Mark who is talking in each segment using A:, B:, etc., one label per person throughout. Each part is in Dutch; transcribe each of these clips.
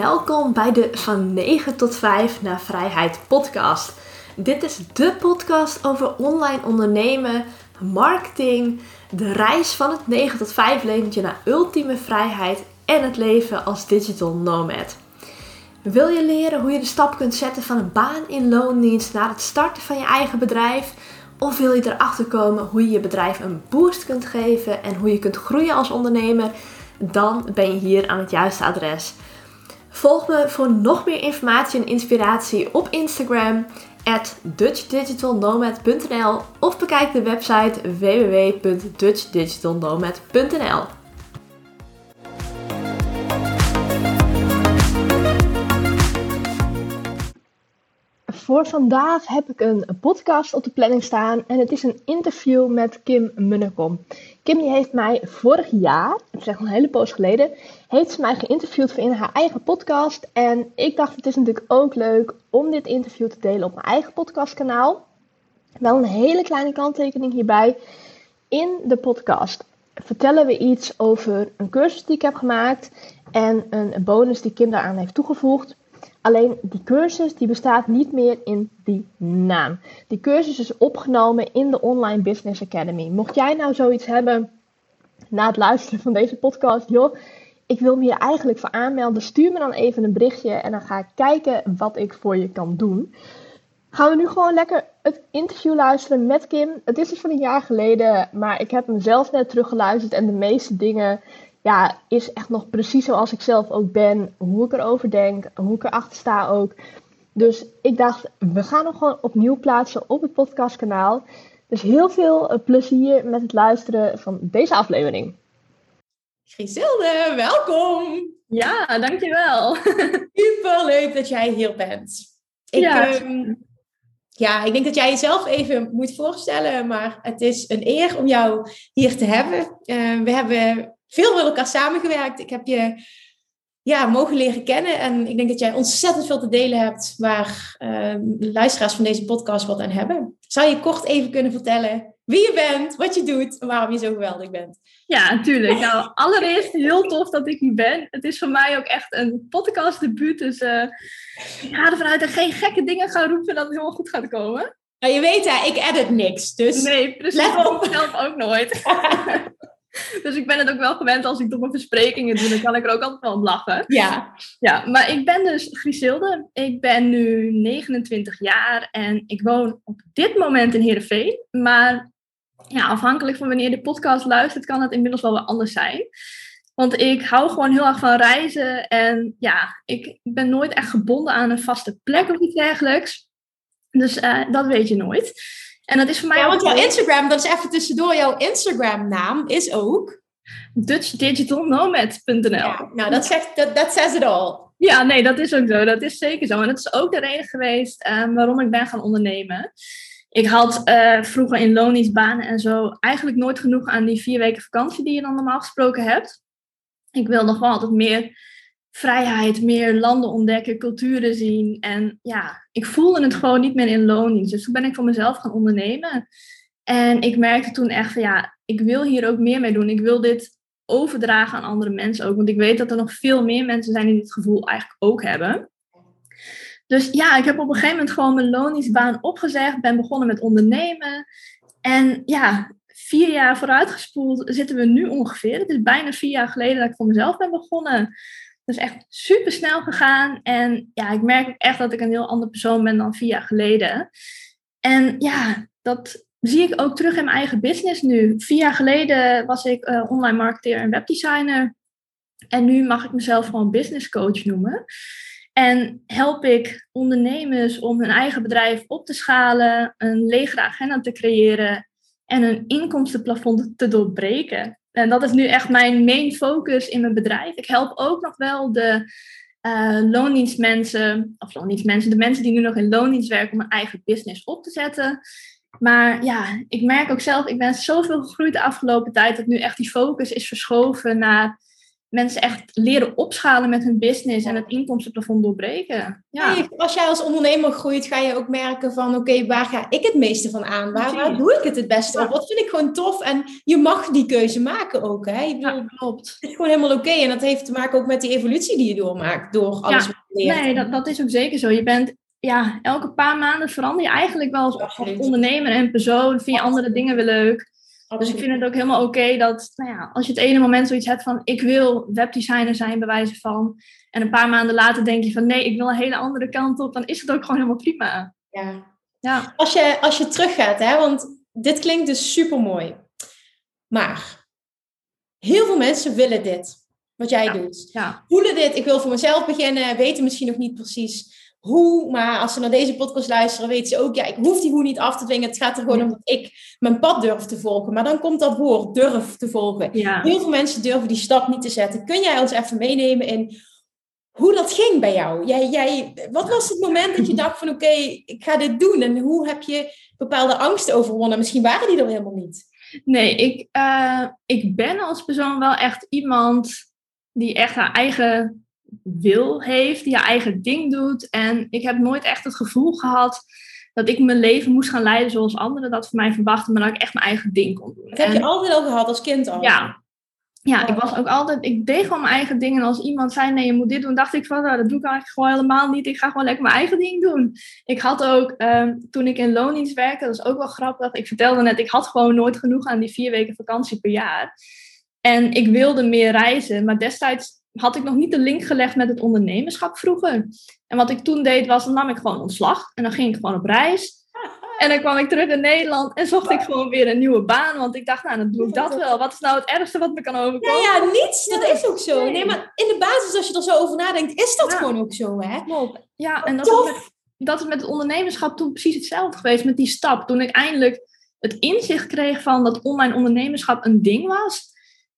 A: welkom bij de Van 9 tot 5 naar Vrijheid podcast. Dit is de podcast over online ondernemen, marketing, de reis van het 9 tot 5 leventje naar ultieme vrijheid en het leven als digital nomad. Wil je leren hoe je de stap kunt zetten van een baan in loondienst naar het starten van je eigen bedrijf? Of wil je erachter komen hoe je je bedrijf een boost kunt geven en hoe je kunt groeien als ondernemer? Dan ben je hier aan het juiste adres. Volg me voor nog meer informatie en inspiratie op Instagram at dutchdigitalnomad.nl of bekijk de website www.dutchdigitalnomad.nl. Voor vandaag heb ik een podcast op de planning staan en het is een interview met Kim Munnekom. Kim die heeft mij vorig jaar, het is echt een hele poos geleden, heeft ze mij geïnterviewd voor in haar eigen podcast. En ik dacht het is natuurlijk ook leuk om dit interview te delen op mijn eigen podcastkanaal. Wel een hele kleine kanttekening hierbij. In de podcast vertellen we iets over een cursus die ik heb gemaakt en een bonus die Kim daaraan heeft toegevoegd. Alleen die cursus die bestaat niet meer in die naam. Die cursus is opgenomen in de Online Business Academy. Mocht jij nou zoiets hebben na het luisteren van deze podcast, joh, ik wil me hier eigenlijk voor aanmelden. Stuur me dan even een berichtje en dan ga ik kijken wat ik voor je kan doen. Gaan we nu gewoon lekker het interview luisteren met Kim. Het is dus van een jaar geleden, maar ik heb hem zelf net teruggeluisterd en de meeste dingen ja, is echt nog precies zoals ik zelf ook ben. Hoe ik erover denk, hoe ik erachter sta ook. Dus ik dacht, we gaan hem gewoon opnieuw plaatsen op het podcastkanaal. Dus heel veel eh, plezier met het luisteren van deze aflevering.
B: Griselde, welkom!
A: Ja, dankjewel.
B: Super leuk dat jij hier bent. Ik, ja. Ehm, ja, ik denk dat jij jezelf even moet voorstellen, maar het is een eer om jou hier te hebben. Uh, we hebben veel met elkaar samengewerkt. Ik heb je ja, mogen leren kennen. En ik denk dat jij ontzettend veel te delen hebt waar uh, luisteraars van deze podcast wat aan hebben. Zou je kort even kunnen vertellen wie je bent, wat je doet en waarom je zo geweldig bent?
A: Ja, natuurlijk. Nou, allereerst heel tof dat ik hier ben. Het is voor mij ook echt een podcastdebuut. Dus uh, ik ga ervan uit dat ik geen gekke dingen ga roepen en dat het helemaal goed gaat komen.
B: Nou, je weet hè, ik edit niks. Dus
A: nee, precies. Let op. zelf ook nooit. Dus ik ben het ook wel gewend als ik domme versprekingen doe, dan kan ik er ook altijd wel om lachen.
B: Ja.
A: Ja, maar ik ben dus Griselde. Ik ben nu 29 jaar en ik woon op dit moment in Heerenveen. Maar ja, afhankelijk van wanneer de podcast luistert, kan het inmiddels wel wat anders zijn. Want ik hou gewoon heel erg van reizen. En ja, ik ben nooit echt gebonden aan een vaste plek of iets dergelijks. Dus uh, dat weet je nooit. En dat is voor mij.
B: Ja, want jouw Instagram, dat is even tussendoor, jouw Instagram-naam is ook.
A: DutchDigitalNomad.nl. Ja,
B: nou, dat zegt, dat, dat says it all.
A: Ja, nee, dat is ook zo. Dat is zeker zo. En dat is ook de reden geweest uh, waarom ik ben gaan ondernemen. Ik had uh, vroeger in loningsbanen en zo eigenlijk nooit genoeg aan die vier weken vakantie die je dan normaal gesproken hebt. Ik wil nog wel altijd meer vrijheid, meer landen ontdekken, culturen zien. En ja, ik voelde het gewoon niet meer in loondienst. Dus toen ben ik voor mezelf gaan ondernemen. En ik merkte toen echt van ja, ik wil hier ook meer mee doen. Ik wil dit overdragen aan andere mensen ook. Want ik weet dat er nog veel meer mensen zijn die dit gevoel eigenlijk ook hebben. Dus ja, ik heb op een gegeven moment gewoon mijn loningsbaan opgezegd. Ben begonnen met ondernemen. En ja, vier jaar vooruitgespoeld zitten we nu ongeveer. Het is bijna vier jaar geleden dat ik voor mezelf ben begonnen. Dat is echt super snel gegaan. En ja, ik merk echt dat ik een heel ander persoon ben dan vier jaar geleden. En ja, dat zie ik ook terug in mijn eigen business nu. Vier jaar geleden was ik uh, online marketeer en webdesigner. En nu mag ik mezelf gewoon business coach noemen. En help ik ondernemers om hun eigen bedrijf op te schalen, een legere agenda te creëren en een inkomstenplafond te doorbreken. En dat is nu echt mijn main focus in mijn bedrijf. Ik help ook nog wel de uh, loondienstmensen, of loondienstmensen, de mensen die nu nog in loondienst werken om een eigen business op te zetten. Maar ja, ik merk ook zelf, ik ben zoveel gegroeid de afgelopen tijd dat nu echt die focus is verschoven naar mensen echt leren opschalen met hun business en het inkomstenplafond doorbreken. Ja.
B: als jij als ondernemer groeit, ga je ook merken van oké, waar ga ik het meeste van aan? Waar, waar doe ik het het beste op? Wat vind ik gewoon tof? En je mag die keuze maken ook. Hè? Je
A: ja, klopt.
B: Het is gewoon helemaal oké. En dat heeft te maken ook met die evolutie die je doormaakt door alles wat
A: je leert. Nee, dat, dat is ook zeker zo. Je bent ja, elke paar maanden verander je eigenlijk wel als, als ondernemer en persoon. Vind je andere dingen weer leuk. Dus ik vind het ook helemaal oké dat, nou ja, als je het ene moment zoiets hebt van, ik wil webdesigner zijn, bij wijze van. En een paar maanden later denk je van, nee, ik wil een hele andere kant op. Dan is het ook gewoon helemaal prima.
B: Ja. ja. Als, je, als je teruggaat, hè, want dit klinkt dus super mooi. Maar heel veel mensen willen dit, wat jij doet. Ja. Voelen dit, ik wil voor mezelf beginnen, weten misschien nog niet precies hoe, maar als ze naar deze podcast luisteren, weten ze ook, ja, ik hoef die hoe niet af te dwingen. Het gaat er gewoon om dat ik mijn pad durf te volgen. Maar dan komt dat woord, durf te volgen. Heel veel mensen durven die stap niet te zetten. Kun jij ons even meenemen in hoe dat ging bij jou? Jij, jij, wat was het moment dat je dacht van, oké, ik ga dit doen? En hoe heb je bepaalde angsten overwonnen? Misschien waren die er helemaal niet.
A: Nee, ik, uh, ik ben als persoon wel echt iemand die echt haar eigen wil heeft, die haar eigen ding doet. En ik heb nooit echt het gevoel gehad dat ik mijn leven moest gaan leiden zoals anderen dat van mij verwachten, maar dat ik echt mijn eigen ding kon doen.
B: Dat heb je altijd al gehad als kind al?
A: Ja. Ja, ik was ook altijd, ik deed gewoon mijn eigen dingen. En als iemand zei, nee, je moet dit doen, dacht ik van, nou, dat doe ik eigenlijk gewoon helemaal niet. Ik ga gewoon lekker mijn eigen ding doen. Ik had ook, ehm, toen ik in loondienst werkte, dat is ook wel grappig. Ik vertelde net, ik had gewoon nooit genoeg aan die vier weken vakantie per jaar. En ik wilde meer reizen, maar destijds had ik nog niet de link gelegd met het ondernemerschap vroeger. En wat ik toen deed was, dan nam ik gewoon ontslag en dan ging ik gewoon op reis. En dan kwam ik terug in Nederland en zocht ik gewoon weer een nieuwe baan. Want ik dacht, nou, dan doe ik dat wel. Wat is nou het ergste wat me kan overkomen?
B: Ja, ja niets. Dat is ook zo. Nee, maar in de basis, als je er zo over nadenkt, is dat gewoon ook zo, hè?
A: Ja, en dat is, met, dat is met het ondernemerschap toen precies hetzelfde geweest. Met die stap. Toen ik eindelijk het inzicht kreeg van dat online ondernemerschap een ding was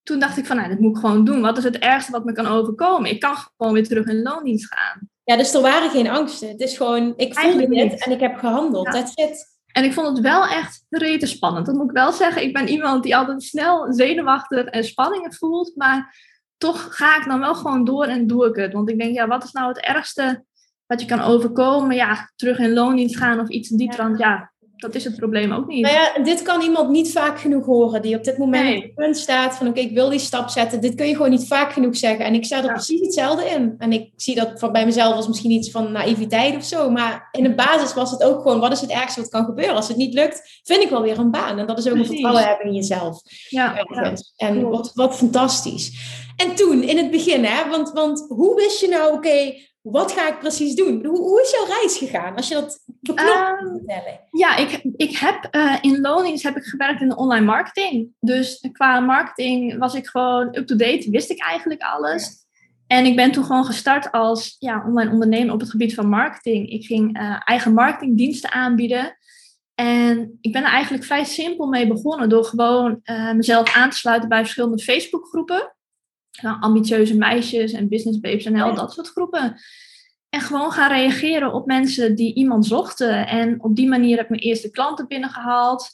A: toen dacht ik van, nou, dat moet ik gewoon doen. Wat is het ergste wat me kan overkomen? Ik kan gewoon weer terug in loondienst gaan.
B: Ja, dus er waren geen angsten. Het is gewoon, ik voelde dit en ik heb gehandeld. Dat zit.
A: En ik vond het wel echt rete spannend. Dat moet ik wel zeggen. Ik ben iemand die altijd snel zenuwachtig en spanningen voelt. Maar toch ga ik dan wel gewoon door en doe ik het. Want ik denk, ja, wat is nou het ergste wat je kan overkomen? Ja, terug in loondienst gaan of iets in die trant. Ja, dat is het probleem ook niet.
B: Nou ja, dit kan iemand niet vaak genoeg horen, die op dit moment op het punt staat van oké, ik wil die stap zetten. Dit kun je gewoon niet vaak genoeg zeggen. En ik sta er precies hetzelfde in. En ik zie dat van bij mezelf als misschien iets van naïviteit of zo. Maar in de basis was het ook gewoon, wat is het ergste wat kan gebeuren? Als het niet lukt, vind ik wel weer een baan. En dat is ook een vertrouwen hebben in jezelf. Ja. En wat, wat fantastisch. En toen, in het begin, hè, want, want hoe wist je nou, oké, wat ga ik precies doen? Hoe, hoe is jouw reis gegaan? Als je dat beknopt um, vertellen.
A: Ja, ik, ik heb uh, in Lonings heb ik gewerkt in de online marketing. Dus qua marketing was ik gewoon up-to-date, wist ik eigenlijk alles. En ik ben toen gewoon gestart als ja, online ondernemer op het gebied van marketing. Ik ging uh, eigen marketingdiensten aanbieden. En ik ben er eigenlijk vrij simpel mee begonnen door gewoon uh, mezelf aan te sluiten bij verschillende Facebookgroepen ambitieuze meisjes en business babes en al dat soort groepen. En gewoon gaan reageren op mensen die iemand zochten. En op die manier heb ik mijn eerste klanten binnengehaald.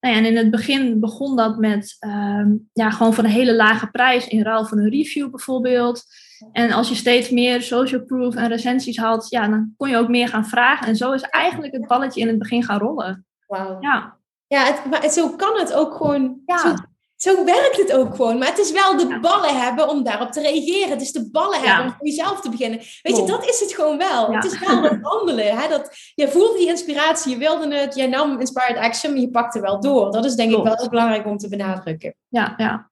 A: Nou ja, en in het begin begon dat met ehm, ja, gewoon voor een hele lage prijs in ruil van een review bijvoorbeeld. En als je steeds meer social proof en recensies had, ja, dan kon je ook meer gaan vragen. En zo is eigenlijk het balletje in het begin gaan rollen.
B: Wauw. Ja, ja het, maar zo kan het ook gewoon. Ja zo werkt het ook gewoon. Maar het is wel de ballen hebben om daarop te reageren. Het is de ballen hebben om voor jezelf te beginnen. Weet je, dat is het gewoon wel. Het is wel het handelen. Hè? Dat, je voelde die inspiratie, je wilde het, jij nam inspired action, maar je pakte wel door. Dat is denk ik wel heel belangrijk om te benadrukken.
A: Ja, ja.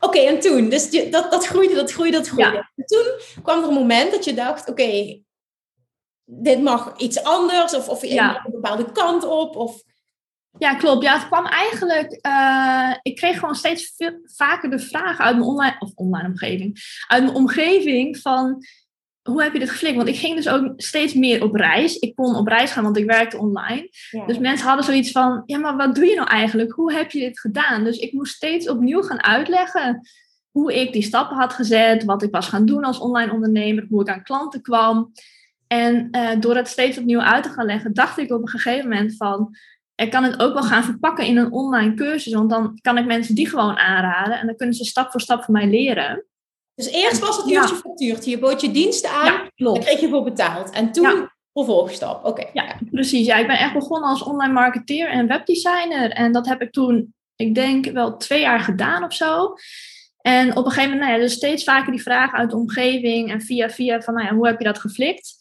B: Oké, en toen? Dus dat, dat groeide, dat groeide, dat groeide. En toen kwam er een moment dat je dacht, oké, dit mag iets anders. Of, of een bepaalde kant op. Of
A: ja, klopt. Ja, het kwam eigenlijk. Uh, ik kreeg gewoon steeds veel, vaker de vraag uit mijn online, of online omgeving, uit mijn omgeving van hoe heb je dit geflikt? Want ik ging dus ook steeds meer op reis. Ik kon op reis gaan, want ik werkte online. Dus mensen hadden zoiets van: ja, maar wat doe je nou eigenlijk? Hoe heb je dit gedaan? Dus ik moest steeds opnieuw gaan uitleggen hoe ik die stappen had gezet, wat ik was gaan doen als online ondernemer, hoe ik aan klanten kwam. En uh, door het steeds opnieuw uit te gaan leggen, dacht ik op een gegeven moment van ik kan het ook wel gaan verpakken in een online cursus. Want dan kan ik mensen die gewoon aanraden. En dan kunnen ze stap voor stap van mij leren.
B: Dus eerst was het uurtje factuurtje. Je bood je diensten aan, ja, daar kreeg je voor betaald. En toen vervolgstap. Oké.
A: Ja, precies. Ja, ik ben echt begonnen als online marketeer en webdesigner. En dat heb ik toen, ik denk, wel twee jaar gedaan of zo. En op een gegeven moment, nou ja, dus steeds vaker die vragen uit de omgeving en via via van, nou ja, hoe heb je dat geflikt?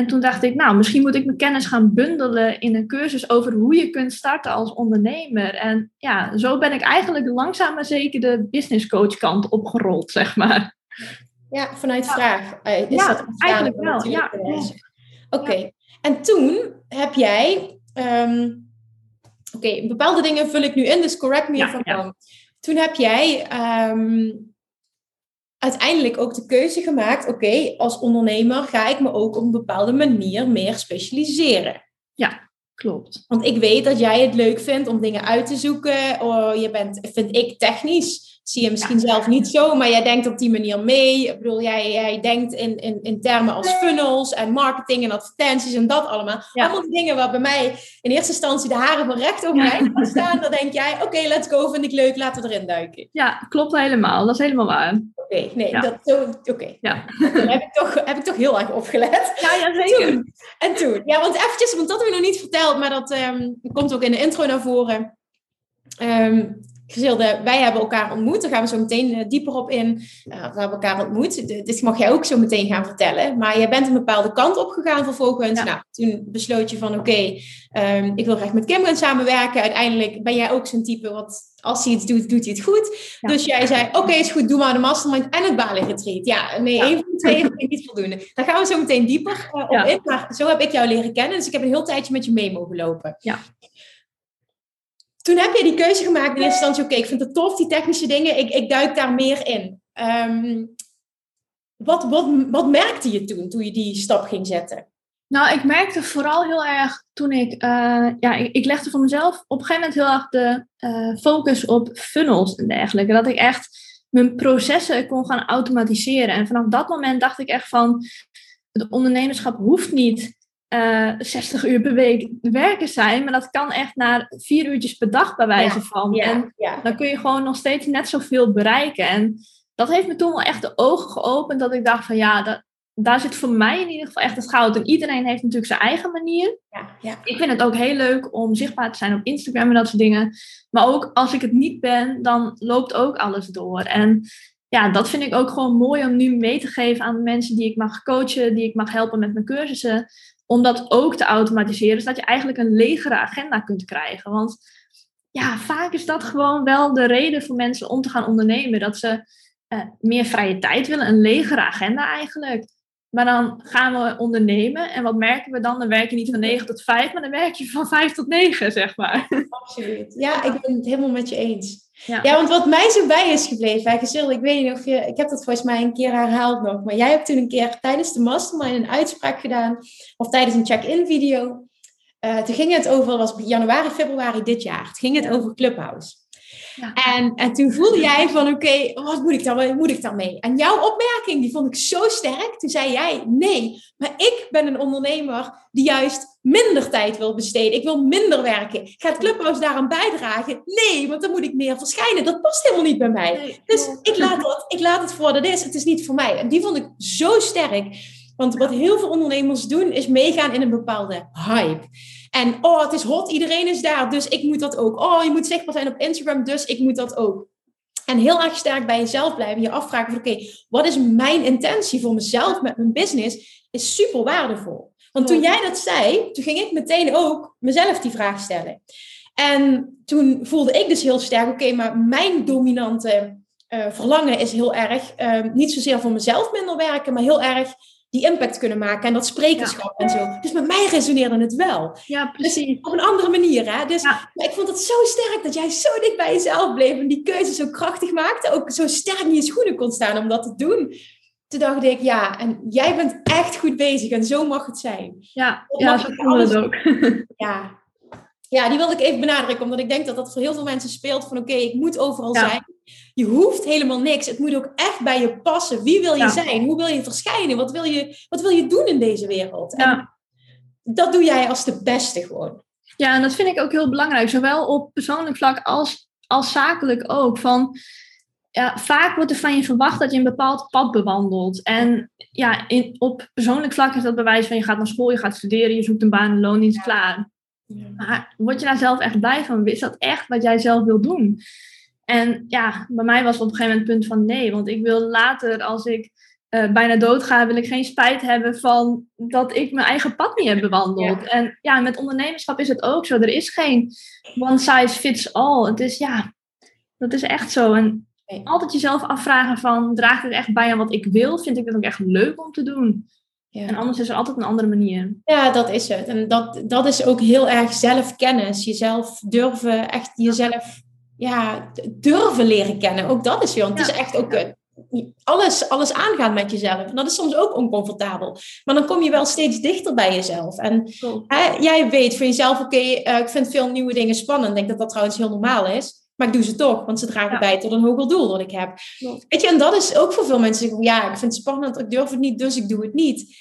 A: En toen dacht ik, nou, misschien moet ik mijn kennis gaan bundelen in een cursus over hoe je kunt starten als ondernemer. En ja, zo ben ik eigenlijk langzaam maar zeker de business coach kant opgerold, zeg maar.
B: Ja, vanuit vraag.
A: Eh, is ja, eigenlijk wel. Ja.
B: Oké. En toen heb jij, ehm, oké, bepaalde dingen vul ik nu in, dus correct me if I'm Toen heb jij ehm, uiteindelijk ook de keuze gemaakt, oké, als ondernemer ga ik me ook op een bepaalde manier meer specialiseren.
A: Ja, klopt.
B: Want ik weet dat jij het leuk vindt om dingen uit te zoeken. Oh, je bent, vind ik, technisch zie je misschien zelf niet zo, maar jij denkt op die manier mee. Ik bedoel, jij, jij denkt in, in, in termen als funnels en marketing en advertenties en dat allemaal. Allemaal dingen waar bij mij in eerste instantie de haren van recht overeind ja. staan. Dan denk jij, oké, let's go, vind ik leuk, laten we erin duiken.
A: Ja, klopt helemaal. Dat is helemaal waar.
B: Oké, nee, dat zo, oké. Ja. heb, ik toch, heb ik toch heel erg opgelet.
A: Ja, ja zeker.
B: En toen, ja, want eventjes, want dat hebben we nog niet verteld, maar dat um, komt ook in de intro naar voren. Um, Wij hebben elkaar ontmoet. Daar gaan we zo meteen uh, dieper op in. Uh, we hebben elkaar ontmoet. Dit mag jij ook zo meteen gaan vertellen. Maar jij bent een bepaalde kant op gegaan vervolgens. Nou, toen besloot je van oké, ehm, ik wil graag met Kim gaan samenwerken. Uiteindelijk ben jij ook zo'n type wat als hij iets doet, doet hij het goed. Dus jij zei, oké, is goed, doe maar de mastermind en het Bali retreat. Ja, nee, ja. één van de twee ik niet voldoende. Daar gaan we zo meteen dieper uh, op in. Maar zo heb ik jou leren kennen. Dus ik heb een heel tijdje met je mee mogen lopen.
A: Ja
B: toen heb je die keuze gemaakt in eerste instantie, oké, ik vind het tof, die technische dingen, ik, ik duik daar meer in. Um, wat, wat, wat merkte je toen, toen je die stap ging zetten?
A: Nou, ik merkte vooral heel erg toen ik, uh, ja, ik, ik, legde voor mezelf op een gegeven moment heel erg de uh, focus op funnels en dergelijke. Dat ik echt mijn processen kon gaan automatiseren. En vanaf dat moment dacht ik echt van, het ondernemerschap hoeft niet uh, eh, 60 uur per week werken zijn, maar dat kan echt naar vier uurtjes per dag bij wijze van. en dan kun je gewoon nog steeds net zoveel bereiken. En dat heeft me toen wel echt de ogen geopend dat ik dacht van ja, dat, daar zit voor mij in ieder geval echt het goud. En iedereen heeft natuurlijk zijn eigen manier.
B: Ja, ja.
A: Ik vind het ook heel leuk om zichtbaar te zijn op Instagram en dat soort dingen. Maar ook als ik het niet ben, dan loopt ook alles door. En ja, dat vind ik ook gewoon mooi om nu mee te geven aan de mensen die ik mag coachen, die ik mag helpen met mijn cursussen om dat ook te automatiseren, zodat je eigenlijk een legere agenda kunt krijgen. Want ja, vaak is dat gewoon wel de reden voor mensen om te gaan ondernemen. Dat ze uh, meer vrije tijd willen, een legere agenda eigenlijk. Maar dan gaan we ondernemen en wat merken we dan? Dan werk je niet van 9 tot 5, maar dan werk je van 5 tot 9, zeg maar.
B: Absoluut. Ja, ik ben het helemaal met je eens. Ja. ja, want wat mij zo bij is gebleven, Gezil, ik weet niet of je, ik heb dat volgens mij een keer herhaald nog, maar jij hebt toen een keer tijdens de mastermind een uitspraak gedaan, of tijdens een check-in video. Uh, toen ging het over, was januari, februari dit jaar, toen ging het over Clubhouse. En, en toen voelde jij van, oké, wat moet ik, dan, moet ik dan mee? En jouw opmerking, die vond ik zo sterk. Toen zei jij, nee, maar ik ben een ondernemer die juist minder tijd wil besteden. Ik wil minder werken. Gaat Clubhouse daaraan bijdragen? Nee, want dan moet ik meer verschijnen. Dat past helemaal niet bij mij. dus ik laat, het, ik laat het voor wat het is. Het is niet voor mij. En die vond ik zo sterk. Want wat heel veel ondernemers doen, is meegaan in een bepaalde hype. En oh, het is hot, iedereen is daar, dus ik moet dat ook. Oh, je moet zichtbaar zijn op Instagram, dus ik moet dat ook. En heel erg sterk bij jezelf blijven. Je afvragen van oké, wat is mijn intentie voor mezelf met mijn business? Is super waardevol. Want toen jij dat zei, toen ging ik meteen ook mezelf die vraag stellen. En toen voelde ik dus heel sterk, oké, maar mijn dominante uh, verlangen is heel erg, uh, niet zozeer voor mezelf minder werken, maar heel erg die impact kunnen maken en dat sprekerschap en zo. Dus met mij resoneerde het wel.
A: Ja, dus precies.
B: Dus op een andere manier, hè. Dus maar ik vond het zo sterk dat jij zo dicht bij jezelf bleef en die keuze zo krachtig maakte. Ook zo sterk in je schoenen kon staan om dat te doen. Toen dacht ik, ja, en jij bent echt goed bezig en zo mag het zijn.
A: Ja, ja zo voelde het ook.
B: Ja. Ja, die wilde ik even benadrukken, omdat ik denk dat dat voor heel veel mensen speelt van oké, ik moet overal zijn. Je hoeft helemaal niks. Het moet ook echt bij je passen. Wie wil je zijn? Hoe wil je verschijnen? Wat wil je, wat wil je doen in deze wereld? En dat doe jij als de beste gewoon.
A: Ja, en dat vind ik ook heel belangrijk. Zowel op persoonlijk vlak als, als zakelijk ook. Van, ja, vaak wordt er van je verwacht dat je een bepaald pad bewandelt. En ja, in, op persoonlijk vlak is dat bewijs van je gaat naar school, je gaat studeren, je zoekt een baan, een loondienst, klaar. Maar word je daar zelf echt blij van? Is dat echt wat jij zelf wil doen? En ja, bij mij was het op een gegeven moment het punt van nee, want ik wil later, als ik uh, bijna doodga, wil ik geen spijt hebben van dat ik mijn eigen pad niet heb bewandeld. En ja, met ondernemerschap is het ook zo. Er is geen one size fits all. Het is ja, dat is echt zo. En altijd jezelf afvragen van, draagt het echt bij aan wat ik wil? Vind ik het ook echt leuk om te doen? Ja. En anders is er altijd een andere manier.
B: Ja, dat is het. En dat, dat is ook heel erg zelfkennis. Jezelf durven, echt jezelf ja, durven leren kennen. Ook dat is, want het is echt ook alles, alles aangaan met jezelf. En dat is soms ook oncomfortabel. Maar dan kom je wel steeds dichter bij jezelf. En hè, jij weet voor jezelf, oké, eh, ik vind veel nieuwe dingen spannend. Ik denk dat dat trouwens heel normaal is. Maar ik doe ze toch, want ze dragen bij tot een hoger doel dat ik heb. Weet je, en dat is ook voor veel mensen. Ja, ik vind het spannend, ik durf het niet, dus ik doe het niet.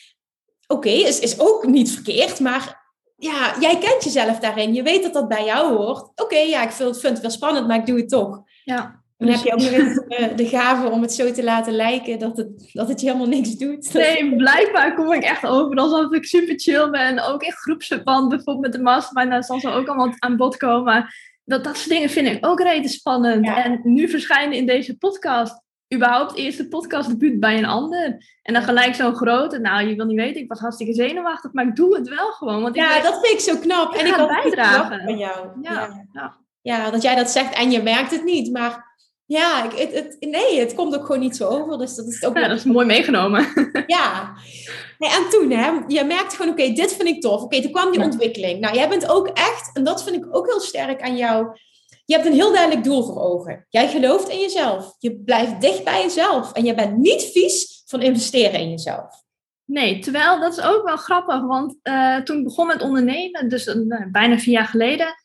B: Oké, is, is ook niet verkeerd, maar ja, jij kent jezelf daarin. Je weet dat dat bij jou hoort. Oké, ja, ik vind, vind het wel spannend, maar ik doe het toch.
A: Ja.
B: Dan heb je ook nog eens de, de gave om het zo te laten lijken dat het, dat het je helemaal niks doet.
A: Nee, blijkbaar kom ik echt over alsof ik super chill ben. Ook in groepsverband, bijvoorbeeld met de mastermind, daar zal ze ook allemaal aan bod komen. Dat, dat soort dingen vind ik ook reden spannend. En nu verschijnen in deze podcast überhaupt eerste podcastdebuut bij een ander. En dan gelijk zo'n grote. Nou, je wil niet weten, ik was hartstikke zenuwachtig, maar ik doe het wel gewoon. Want
B: ik ja, dat vind ik zo knap.
A: en ik had bijdragen
B: van jou. Ja, ja. ja. dat jij dat zegt en je merkt het niet, maar ja, ik, het, het, nee, het komt ook gewoon niet zo over. Dus dat is ook
A: ja, dat is mooi meegenomen.
B: Ja. en toen, hè, je merkt gewoon, oké, dit vind ik tof. Oké, toen kwam die ontwikkeling. Nou, jij bent ook echt, en dat vind ik ook heel sterk aan jou. Je hebt een heel duidelijk doel voor ogen. Jij gelooft in jezelf. Je blijft dicht bij jezelf. En je bent niet vies van investeren in jezelf.
A: Nee, terwijl dat is ook wel grappig. Want uh, toen ik begon met ondernemen, dus uh, bijna vier jaar geleden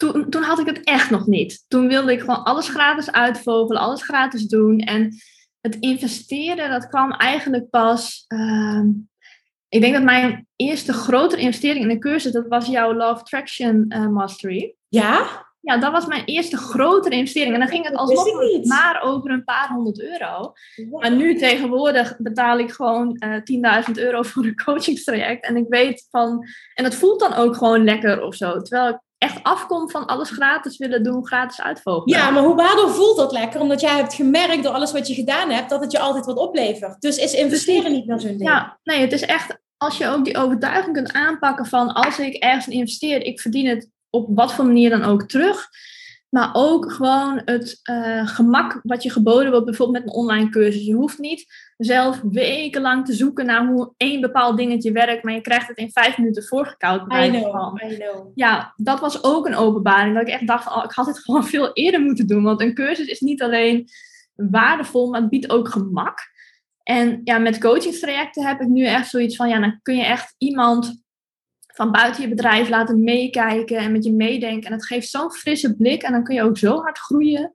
A: toen, toen had ik het echt nog niet. Toen wilde ik gewoon alles gratis uitvogelen, alles gratis doen. En het investeren, dat kwam eigenlijk pas. Uh, ik denk dat mijn eerste grotere investering in een cursus, dat was jouw Love Traction uh, Mastery.
B: Ja?
A: Ja, dat was mijn eerste grotere investering. En dan ging het alsnog maar over een paar honderd euro. Maar nu tegenwoordig betaal ik gewoon uh, eh, 10.000 euro voor een coachingstraject. En ik weet van... En het voelt dan ook gewoon lekker of zo. Terwijl ik echt afkomt van alles gratis willen doen, gratis uitvogelen.
B: Ja, maar hoe waardoor voelt dat lekker? Omdat jij hebt gemerkt door alles wat je gedaan hebt, dat het je altijd wat oplevert. Dus is investeren niet naar zo'n ding.
A: Ja, nee, het is echt, als je ook die overtuiging kunt aanpakken van als ik ergens investeer, ik verdien het op wat voor manier dan ook terug. Maar ook gewoon het uh, gemak wat je geboden wordt, bijvoorbeeld met een online cursus. Je hoeft niet zelf wekenlang te zoeken naar hoe één bepaald dingetje werkt, maar je krijgt het in vijf minuten voorgekoud.
B: I know, I know.
A: Ja, dat was ook een openbaring. Dat ik echt dacht, oh, ik had het gewoon veel eerder moeten doen. Want een cursus is niet alleen waardevol, maar het biedt ook gemak. En ja, met coachingstrajecten heb ik nu echt zoiets van, ja, dan kun je echt iemand van buiten je bedrijf laten meekijken en met je meedenken. En het geeft zo'n frisse blik en dan kun je ook zo hard groeien.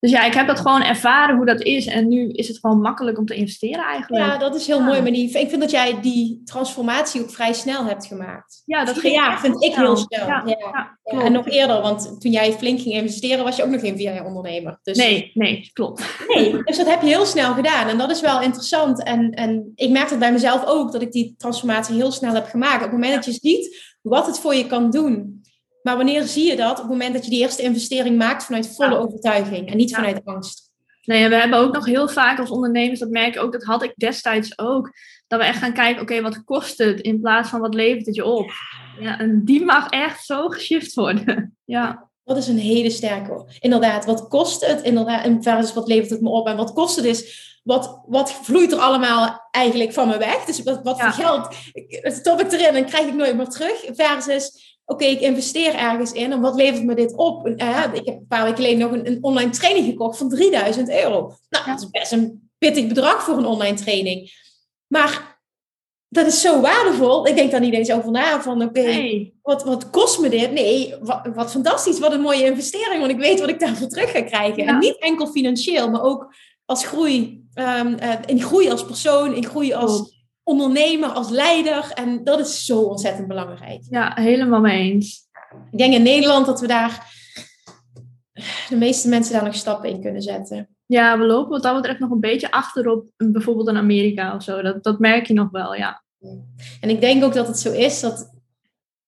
A: Dus ja, ik heb dat gewoon ervaren hoe dat is. En nu is het gewoon makkelijk om te investeren eigenlijk.
B: Ja, dat is heel mooi. Maar die, ik vind dat jij die transformatie ook vrij snel hebt gemaakt.
A: Ja, dat ging
B: ja, vind ik heel snel. Ja, ja. en nog eerder, want toen jij flink ging investeren, was je ook nog geen jaar ondernemer. Dus...
A: Nee, nee, klopt.
B: Nee, dus dat heb je heel snel gedaan. En dat is wel interessant. En, en ik merk het bij mezelf ook, dat ik die transformatie heel snel heb gemaakt. Op het moment dat je ziet wat het voor je kan doen maar wanneer zie je dat? Op het moment dat je die eerste investering maakt vanuit volle overtuiging en niet vanuit angst.
A: Nee, we hebben ook nog heel vaak als ondernemers, dat merk ik ook, dat had ik destijds ook, dat we echt gaan kijken, oké, wat kost het in plaats van wat levert het je op? Ja, en die mag echt zo geshift worden. Ja.
B: Dat is een hele sterke. Inderdaad, wat kost het? Inderdaad, en versus wat levert het me op? En wat kost het is, wat, wat vloeit er allemaal eigenlijk van me weg? Dus wat, wat voor geld stop ik erin en krijg ik nooit meer terug? Versus oké, ik investeer ergens in en wat levert me dit op? Uh, ik heb een paar weken geleden nog een, een, online training gekocht van 3000 euro. Nou, dat is best een pittig bedrag voor een online training. Maar dat is zo waardevol. Ik denk daar niet eens over na van, oké, wat, wat kost me dit? Nee, wat, wat, fantastisch, wat een mooie investering, want ik weet wat ik daarvoor terug ga krijgen. En niet enkel financieel, maar ook als groei, um, uh, in groei als persoon, in groei als ondernemer, als leider. En dat is zo ontzettend belangrijk.
A: Ja, helemaal mee eens.
B: Ik denk in Nederland dat we daar de meeste mensen daar nog stappen in kunnen zetten.
A: Ja, we lopen wat dat betreft nog een beetje achterop bijvoorbeeld in Amerika of zo. Dat, dat merk je nog wel, ja.
B: En ik denk ook dat het zo is dat,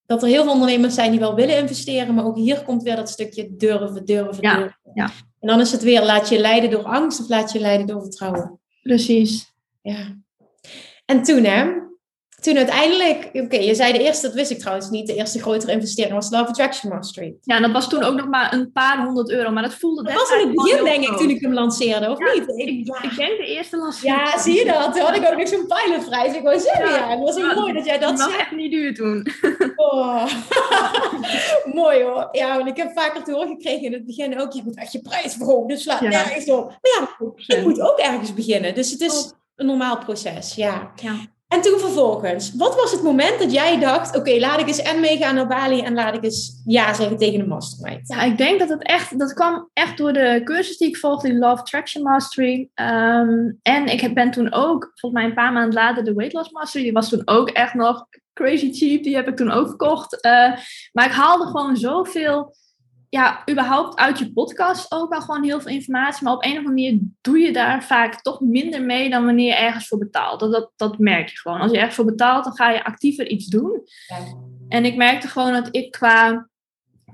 B: dat er heel veel ondernemers zijn die wel willen investeren, maar ook hier komt weer dat stukje durven, durven,
A: Ja,
B: durven.
A: ja.
B: En dan is het weer, laat je leiden door angst of laat je leiden door vertrouwen.
A: Precies.
B: Ja. En toen, hè? Toen uiteindelijk, oké, je zei de eerste, dat wist ik trouwens niet, de eerste grotere investering was Love Attraction Mastery.
A: Ja, en dat was toen ook nog maar een paar honderd euro, maar dat voelde
B: Dat was in het begin, denk ik, toen ik hem lanceerde, of
A: Ja,
B: niet? Ik-
A: Ik,
B: ja.
A: ik denk de eerste lancering.
B: Ja, zie je dat? Toen had ik ook nog zo'n pilotprijs. Ik wou zeggen,
A: Ja.
B: ja. Het was ook mooi dat jij dat
A: Dat was
B: zei.
A: echt niet duur toen.
B: Oh. mooi hoor. Ja, want ik heb vaker te horen gekregen in het begin ook, je moet echt je prijs verhogen. Dus slaat
A: Ja.
B: nergens op. Maar ja, ik moet ook ergens beginnen. Dus het is. Een normaal proces, ja.
A: Ja.
B: En toen vervolgens, wat was het moment dat jij dacht, oké, laat ik eens en meegaan naar Bali en laat ik eens ja zeggen tegen de mastermind?
A: Ja, ik denk dat het echt, dat kwam echt door de cursus die ik volgde, die Love Traction Mastery. Ehm, en ik heb- ben toen ook, volgens mij een paar maanden later, de Weight Loss Mastery. Die was toen ook echt nog crazy cheap. Die heb ik toen ook gekocht. Eh, maar ik haalde gewoon zoveel, ja, überhaupt uit je podcast ook al gewoon heel veel informatie. Maar op een of andere manier doe je daar vaak toch minder mee dan wanneer je ergens voor betaalt. Dat, dat, dat merk je gewoon. Als je ergens voor betaalt, dan ga je actiever iets doen. En ik merkte gewoon dat ik qua,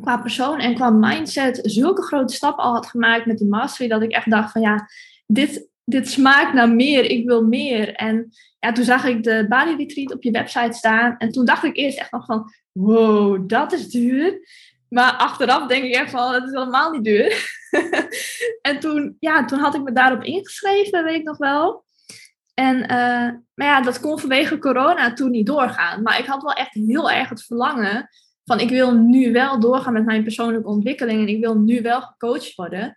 A: qua persoon en qua mindset zulke grote stappen al had gemaakt met die mastery. Dat ik echt dacht van ja, dit, dit smaakt naar meer. Ik wil meer. En ja, toen zag ik de Bali Retreat op je website staan. En toen dacht ik eerst echt nog van wow, dat is duur. Maar achteraf denk ik echt van, het is helemaal niet duur. en toen, ja, toen had ik me daarop ingeschreven, weet ik nog wel. En, eh, maar ja, dat kon vanwege corona toen niet doorgaan. Maar ik had wel echt heel erg het verlangen van, ik wil nu wel doorgaan met mijn persoonlijke ontwikkeling. En ik wil nu wel gecoacht worden.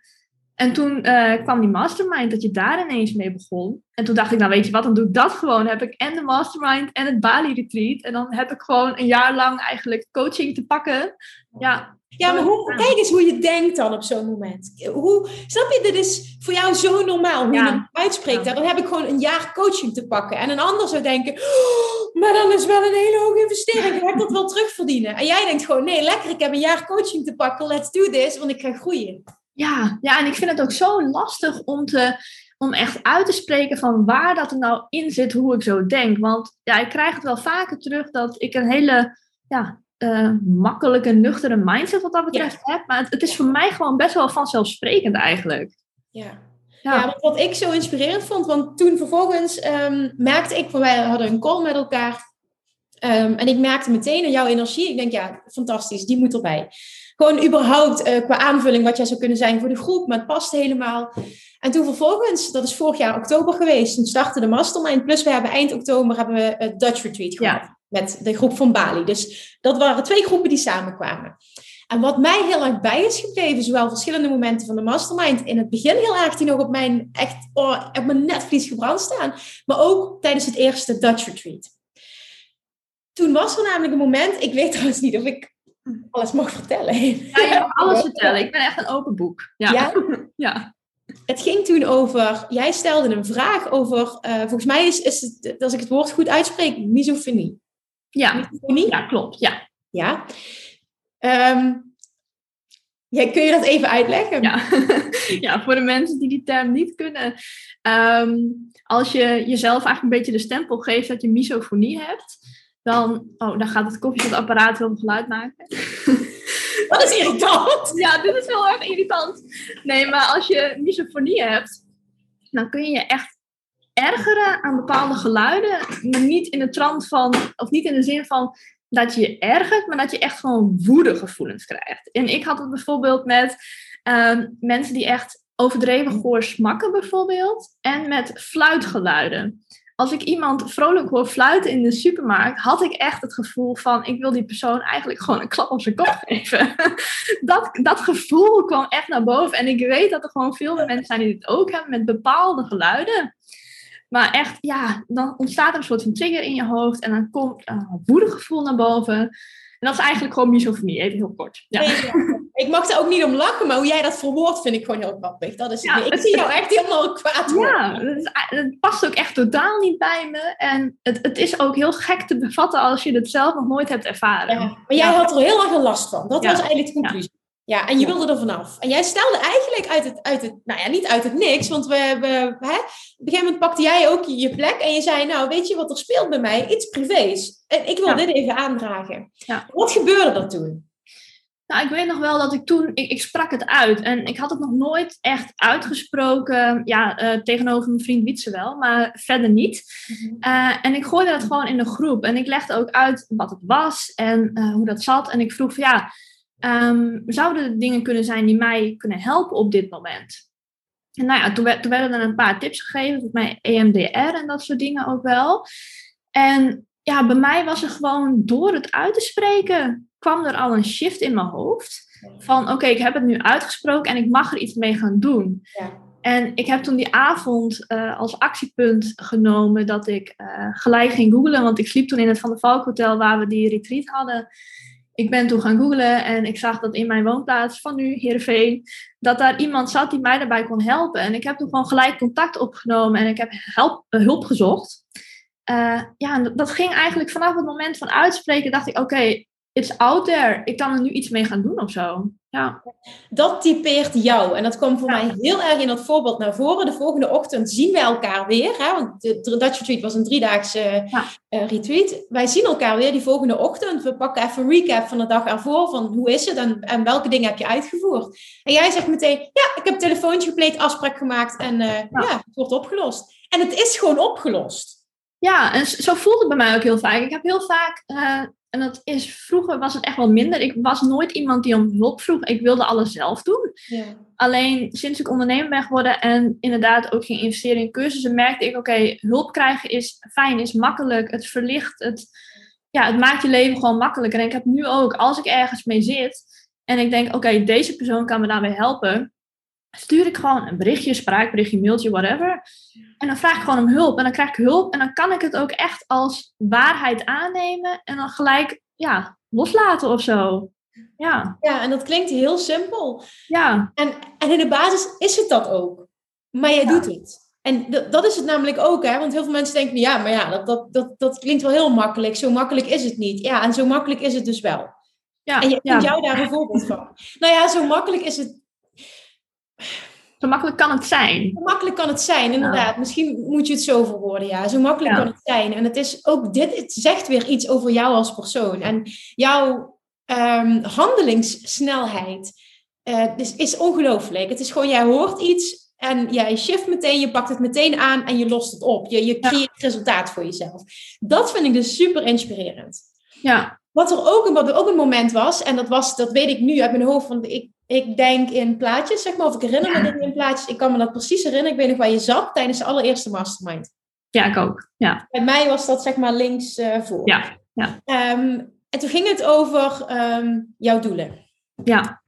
A: En toen eh, kwam die mastermind, dat je daar ineens mee begon. En toen dacht ik, nou weet je wat, dan doe ik dat gewoon. Heb ik en de mastermind en het Bali retreat. En dan heb ik gewoon een jaar lang eigenlijk coaching te pakken. Ja,
B: Ja, maar hoe, kijk eens hoe je denkt dan op zo'n moment. Hoe, snap je, dit is voor jou zo normaal hoe
A: Ja.
B: je het uitspreekt.
A: Ja.
B: Dan heb ik gewoon een jaar coaching te pakken. En een ander zou denken, "Oh, maar dan is wel een hele hoge investering. Ik heb dat wel terugverdienen. En jij denkt gewoon, nee, lekker, ik heb een jaar coaching te pakken. Let's do this, want ik ga groeien.
A: Ja, ja, en ik vind het ook zo lastig om, te, om echt uit te spreken van waar dat er nou in zit, hoe ik zo denk. Want ja, ik krijg het wel vaker terug dat ik een hele ja, eh, makkelijke, nuchtere mindset wat dat betreft heb. Maar het, het is voor mij gewoon best wel vanzelfsprekend eigenlijk.
B: Ja.
A: Ja,
B: wat ik zo inspirerend vond, want toen vervolgens ehm, merkte ik, wij hadden een call met elkaar. Ehm, en ik merkte meteen aan jouw energie. Ik denk, ja, fantastisch, die moet erbij. Gewoon überhaupt eh, qua aanvulling wat jij zou kunnen zijn voor de groep, maar het past helemaal. En toen vervolgens, dat is vorig jaar oktober geweest, toen startte de mastermind. Plus we hebben eind oktober hebben we het Dutch Retreat
A: Ja.
B: Met de groep van Bali. Dus dat waren twee groepen die samenkwamen. En wat mij heel erg bij is gebleven, zowel verschillende momenten van de mastermind. In het begin heel erg die nog op mijn, echt, oh, op mijn netvlies gebrand staan. Maar ook tijdens het eerste Dutch Retreat. Toen was er namelijk een moment, ik weet trouwens niet of ik alles mag vertellen.
A: ja je mag alles vertellen. Ik ben echt een open boek. Ja,
B: Ja?
A: ja.
B: Het ging toen over, jij stelde een vraag over, eh, volgens mij is, is het, als ik het woord goed uitspreek, misofonie.
A: Ja.
B: Misofonie?
A: ja klopt. Ja.
B: Ja. Ehm, ja, kun je dat even uitleggen?
A: Ja. ja, voor de mensen die die term niet kunnen. ehm, als je jezelf eigenlijk een beetje de stempel geeft dat je misofonie hebt, dan, oh, dan gaat het koffiezetapparaat heel veel geluid maken.
B: Dat is irritant.
A: Ja, dit is heel erg irritant. Nee, maar als je misofonie hebt, dan kun je je echt ergeren aan bepaalde geluiden, maar niet in de trant van, of niet in de zin van dat je je ergert, maar dat je echt gewoon woedegevoelens krijgt. En ik had het bijvoorbeeld met ehm, mensen die echt overdreven goor smakken bijvoorbeeld, en met fluitgeluiden. Als ik iemand vrolijk hoor fluiten in de supermarkt, had ik echt het gevoel van, ik wil die persoon eigenlijk gewoon een klap op zijn kop geven. dat, dat gevoel kwam echt naar boven. En ik weet dat er gewoon veel meer mensen zijn die dit ook hebben met bepaalde geluiden. Maar echt, ja, dan ontstaat er een soort van trigger in je hoofd en dan komt een woedegevoel naar boven. En dat is eigenlijk gewoon misofonie, even heel kort. Ja.
B: Nee, ja. Ik mag er ook niet om lachen, maar hoe jij dat verwoordt vind ik gewoon heel grappig. Dat is,
A: Ja,
B: ik
A: het-
B: zie jou echt helemaal kwaad worden.
A: Ja, is, dat past ook echt totaal niet bij me. En het, het is ook heel gek te bevatten als je het zelf nog nooit hebt ervaren.
B: Ja, Maar jij had er heel erg last van. Dat was eigenlijk de conclusie. Ja, en je wilde er vanaf. En jij stelde eigenlijk uit het, uit het nou ja, niet uit het niks, want we, hè, op een gegeven moment pakte jij ook je plek en je zei, nou, weet je wat er speelt bij mij? Iets privés. En ik wil dit even aandragen. Ja. Wat gebeurde er toen?
A: Nou, ik weet nog wel dat ik toen, ik, ik, sprak het uit en ik had het nog nooit echt uitgesproken, ja, uh, tegenover mijn vriend Wietse wel, maar verder niet. Mhm. Eh, en ik gooide dat gewoon in de groep en ik legde ook uit wat het was en uh, hoe dat zat. En ik vroeg van ja, um, zouden er dingen kunnen zijn die mij kunnen helpen op dit moment? En nou ja, toen, werd, toen werden er een paar tips gegeven, volgens mij EMDR en dat soort dingen ook wel. En ja, bij mij was er gewoon door het uit te spreken, kwam er al een shift in mijn hoofd. Van oké, ik heb het nu uitgesproken en ik mag er iets mee gaan doen. Ja. En ik heb toen die avond uh, als actiepunt genomen dat ik uh, gelijk ging googlen. Want ik sliep toen in het Van der Valk Hotel waar we die retreat hadden. Ik ben toen gaan googlen en ik zag dat in mijn woonplaats van nu, Heerenveen, dat daar iemand zat die mij daarbij kon helpen. En ik heb toen gewoon gelijk contact opgenomen en ik heb uh, hulp gezocht. ja, dat ging eigenlijk vanaf het moment van uitspreken, dacht ik, oké, it's out there. Ik kan er nu iets mee gaan doen of zo. Ja.
B: Dat typeert jou. En dat kwam voor mij heel erg in dat voorbeeld naar voren. De volgende ochtend zien wij elkaar weer. Hè? Want de Dutch Retreat was een driedaagse ja. uh, retreat. Wij zien elkaar weer die volgende ochtend. We pakken even een recap van de dag ervoor. Van hoe is het en, en welke dingen heb je uitgevoerd. En jij zegt meteen, ja, ik heb een telefoontje gepleegd, afspraak gemaakt. En uh, ja. het wordt opgelost. En het is gewoon opgelost.
A: Ja, en zo voelt het bij mij ook heel vaak. Ik heb heel vaak uh, en dat is, vroeger was het echt wel minder. Ik was nooit iemand die om hulp vroeg. Ik wilde alles zelf doen. Ja. Alleen sinds ik ondernemer ben geworden en inderdaad ook ging investeren in cursussen, merkte ik, oké, hulp krijgen is fijn, is makkelijk. Het verlicht, het, ja, het maakt je leven gewoon makkelijker. En ik heb nu ook, als ik ergens mee zit en ik denk, oké, deze persoon kan me daarbij helpen, stuur ik gewoon een berichtje, spraakberichtje, mailtje, whatever. En dan vraag ik gewoon om hulp. En dan krijg ik hulp. En dan kan ik het ook echt als waarheid aannemen. En dan gelijk, ja, loslaten of zo. Ja.
B: ja, en dat klinkt heel simpel.
A: Ja.
B: En, en in de basis is het dat ook. Maar jij doet het. En dat is het namelijk ook, hè? Want heel veel mensen denken, ja, maar ja, dat, dat, dat, dat klinkt wel heel makkelijk. Zo makkelijk is het niet. Ja, en zo makkelijk is het dus wel. Ja, en je ja. jou daar een voorbeeld van. Nou ja, zo makkelijk is het
A: zo makkelijk kan het zijn.
B: Zo makkelijk kan het zijn, inderdaad. Misschien moet je het zo verwoorden, ja. Zo makkelijk kan het zijn. En het is ook dit, het zegt weer iets over jou als persoon. En jouw um, handelingssnelheid uh, is, is ongelooflijk. Het is gewoon, jij hoort iets en jij shift meteen, je pakt het meteen aan en je lost het op. Je, je creëert resultaat voor jezelf. Dat vind ik dus super inspirerend.
A: Ja.
B: Wat er ook, wat er ook een moment was, en dat was, dat weet ik nu uit mijn hoofd, want ik ik denk in plaatjes, zeg maar, of ik herinner me dingen in plaatjes. Ik kan me dat precies herinneren. Ik weet nog waar je zat tijdens de allereerste mastermind.
A: Ja, ik ook. Ja.
B: Bij mij was dat zeg maar links uh, voor.
A: Ja. ja.
B: Um, en toen ging het over um, jouw doelen.
A: Ja.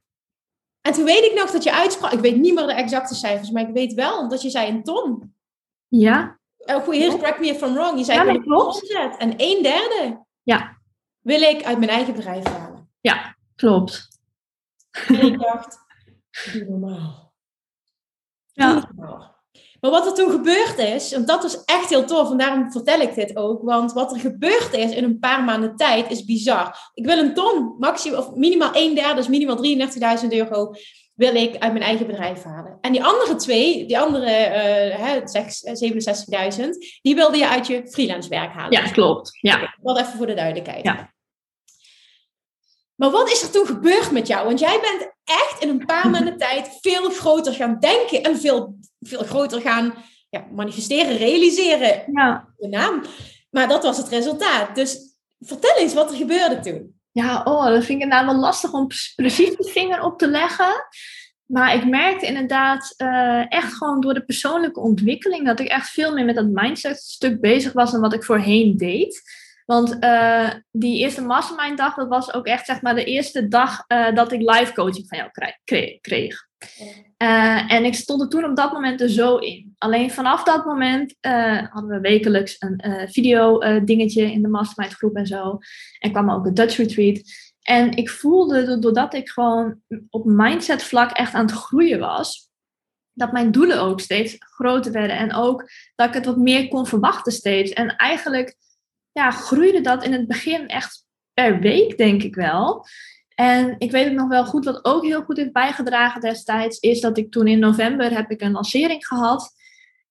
B: En toen weet ik nog dat je uitsprak. Ik weet niet meer de exacte cijfers, maar ik weet wel dat je zei een ton.
A: Ja.
B: Oh, goed, correct me if I'm wrong. Je zei ja,
A: een klopt.
B: En een derde
A: ja.
B: wil ik uit mijn eigen bedrijf halen.
A: Ja, klopt.
B: En ik dacht, doe normaal. Ja. Maar wat er toen gebeurd is, want dat is echt heel tof en daarom vertel ik dit ook. Want wat er gebeurd is in een paar maanden tijd is bizar. Ik wil een ton, maximaal, of minimaal een derde, dus minimaal 33.000 euro, wil ik uit mijn eigen bedrijf halen. En die andere twee, die andere uh, 67.000, die wilde je uit je freelance werk halen.
A: Ja, klopt. Ja.
B: Wat even voor de duidelijkheid.
A: Ja.
B: Maar wat is er toen gebeurd met jou? Want jij bent echt in een paar maanden tijd veel groter gaan denken en veel, veel groter gaan ja, manifesteren, realiseren.
A: Ja.
B: De naam. Maar dat was het resultaat. Dus vertel eens wat er gebeurde toen.
A: Ja, oh, dat vind ik inderdaad wel lastig om precies de vinger op te leggen. Maar ik merkte inderdaad uh, echt gewoon door de persoonlijke ontwikkeling dat ik echt veel meer met dat mindset stuk bezig was dan wat ik voorheen deed. Want uh, die eerste mastermind dag, dat was ook echt zeg maar de eerste dag uh, dat ik live coaching van jou kreeg. kreeg. Uh, en ik stond er toen op dat moment er zo in. Alleen vanaf dat moment hadden we wekelijks een video dingetje in de mastermind groep en zo. En kwam ook een Dutch retreat. En ik voelde doordat ik gewoon op mindset vlak echt aan het groeien was, dat mijn doelen ook steeds groter werden. En ook dat ik het wat meer kon verwachten steeds. En eigenlijk ja, groeide dat in het begin echt per week, denk ik wel. En ik weet het nog wel goed, wat ook heel goed heeft bijgedragen destijds, is dat ik toen in november heb ik een lancering gehad.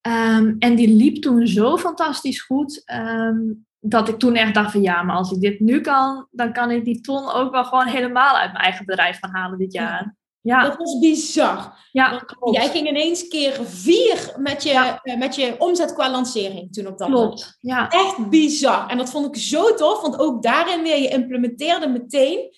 A: Um, en die liep toen zo fantastisch goed, um, dat ik toen echt dacht van ja, maar als ik dit nu kan, dan kan ik die ton ook wel gewoon helemaal uit mijn eigen bedrijf gaan halen dit jaar.
B: Ja. Dat was bizar. Ja, jij ging ineens keer vier met je, eh, met je omzet qua lancering toen op dat
A: klopt. moment. Ja.
B: Echt bizar. En dat vond ik zo tof, want ook daarin weer, je implementeerde meteen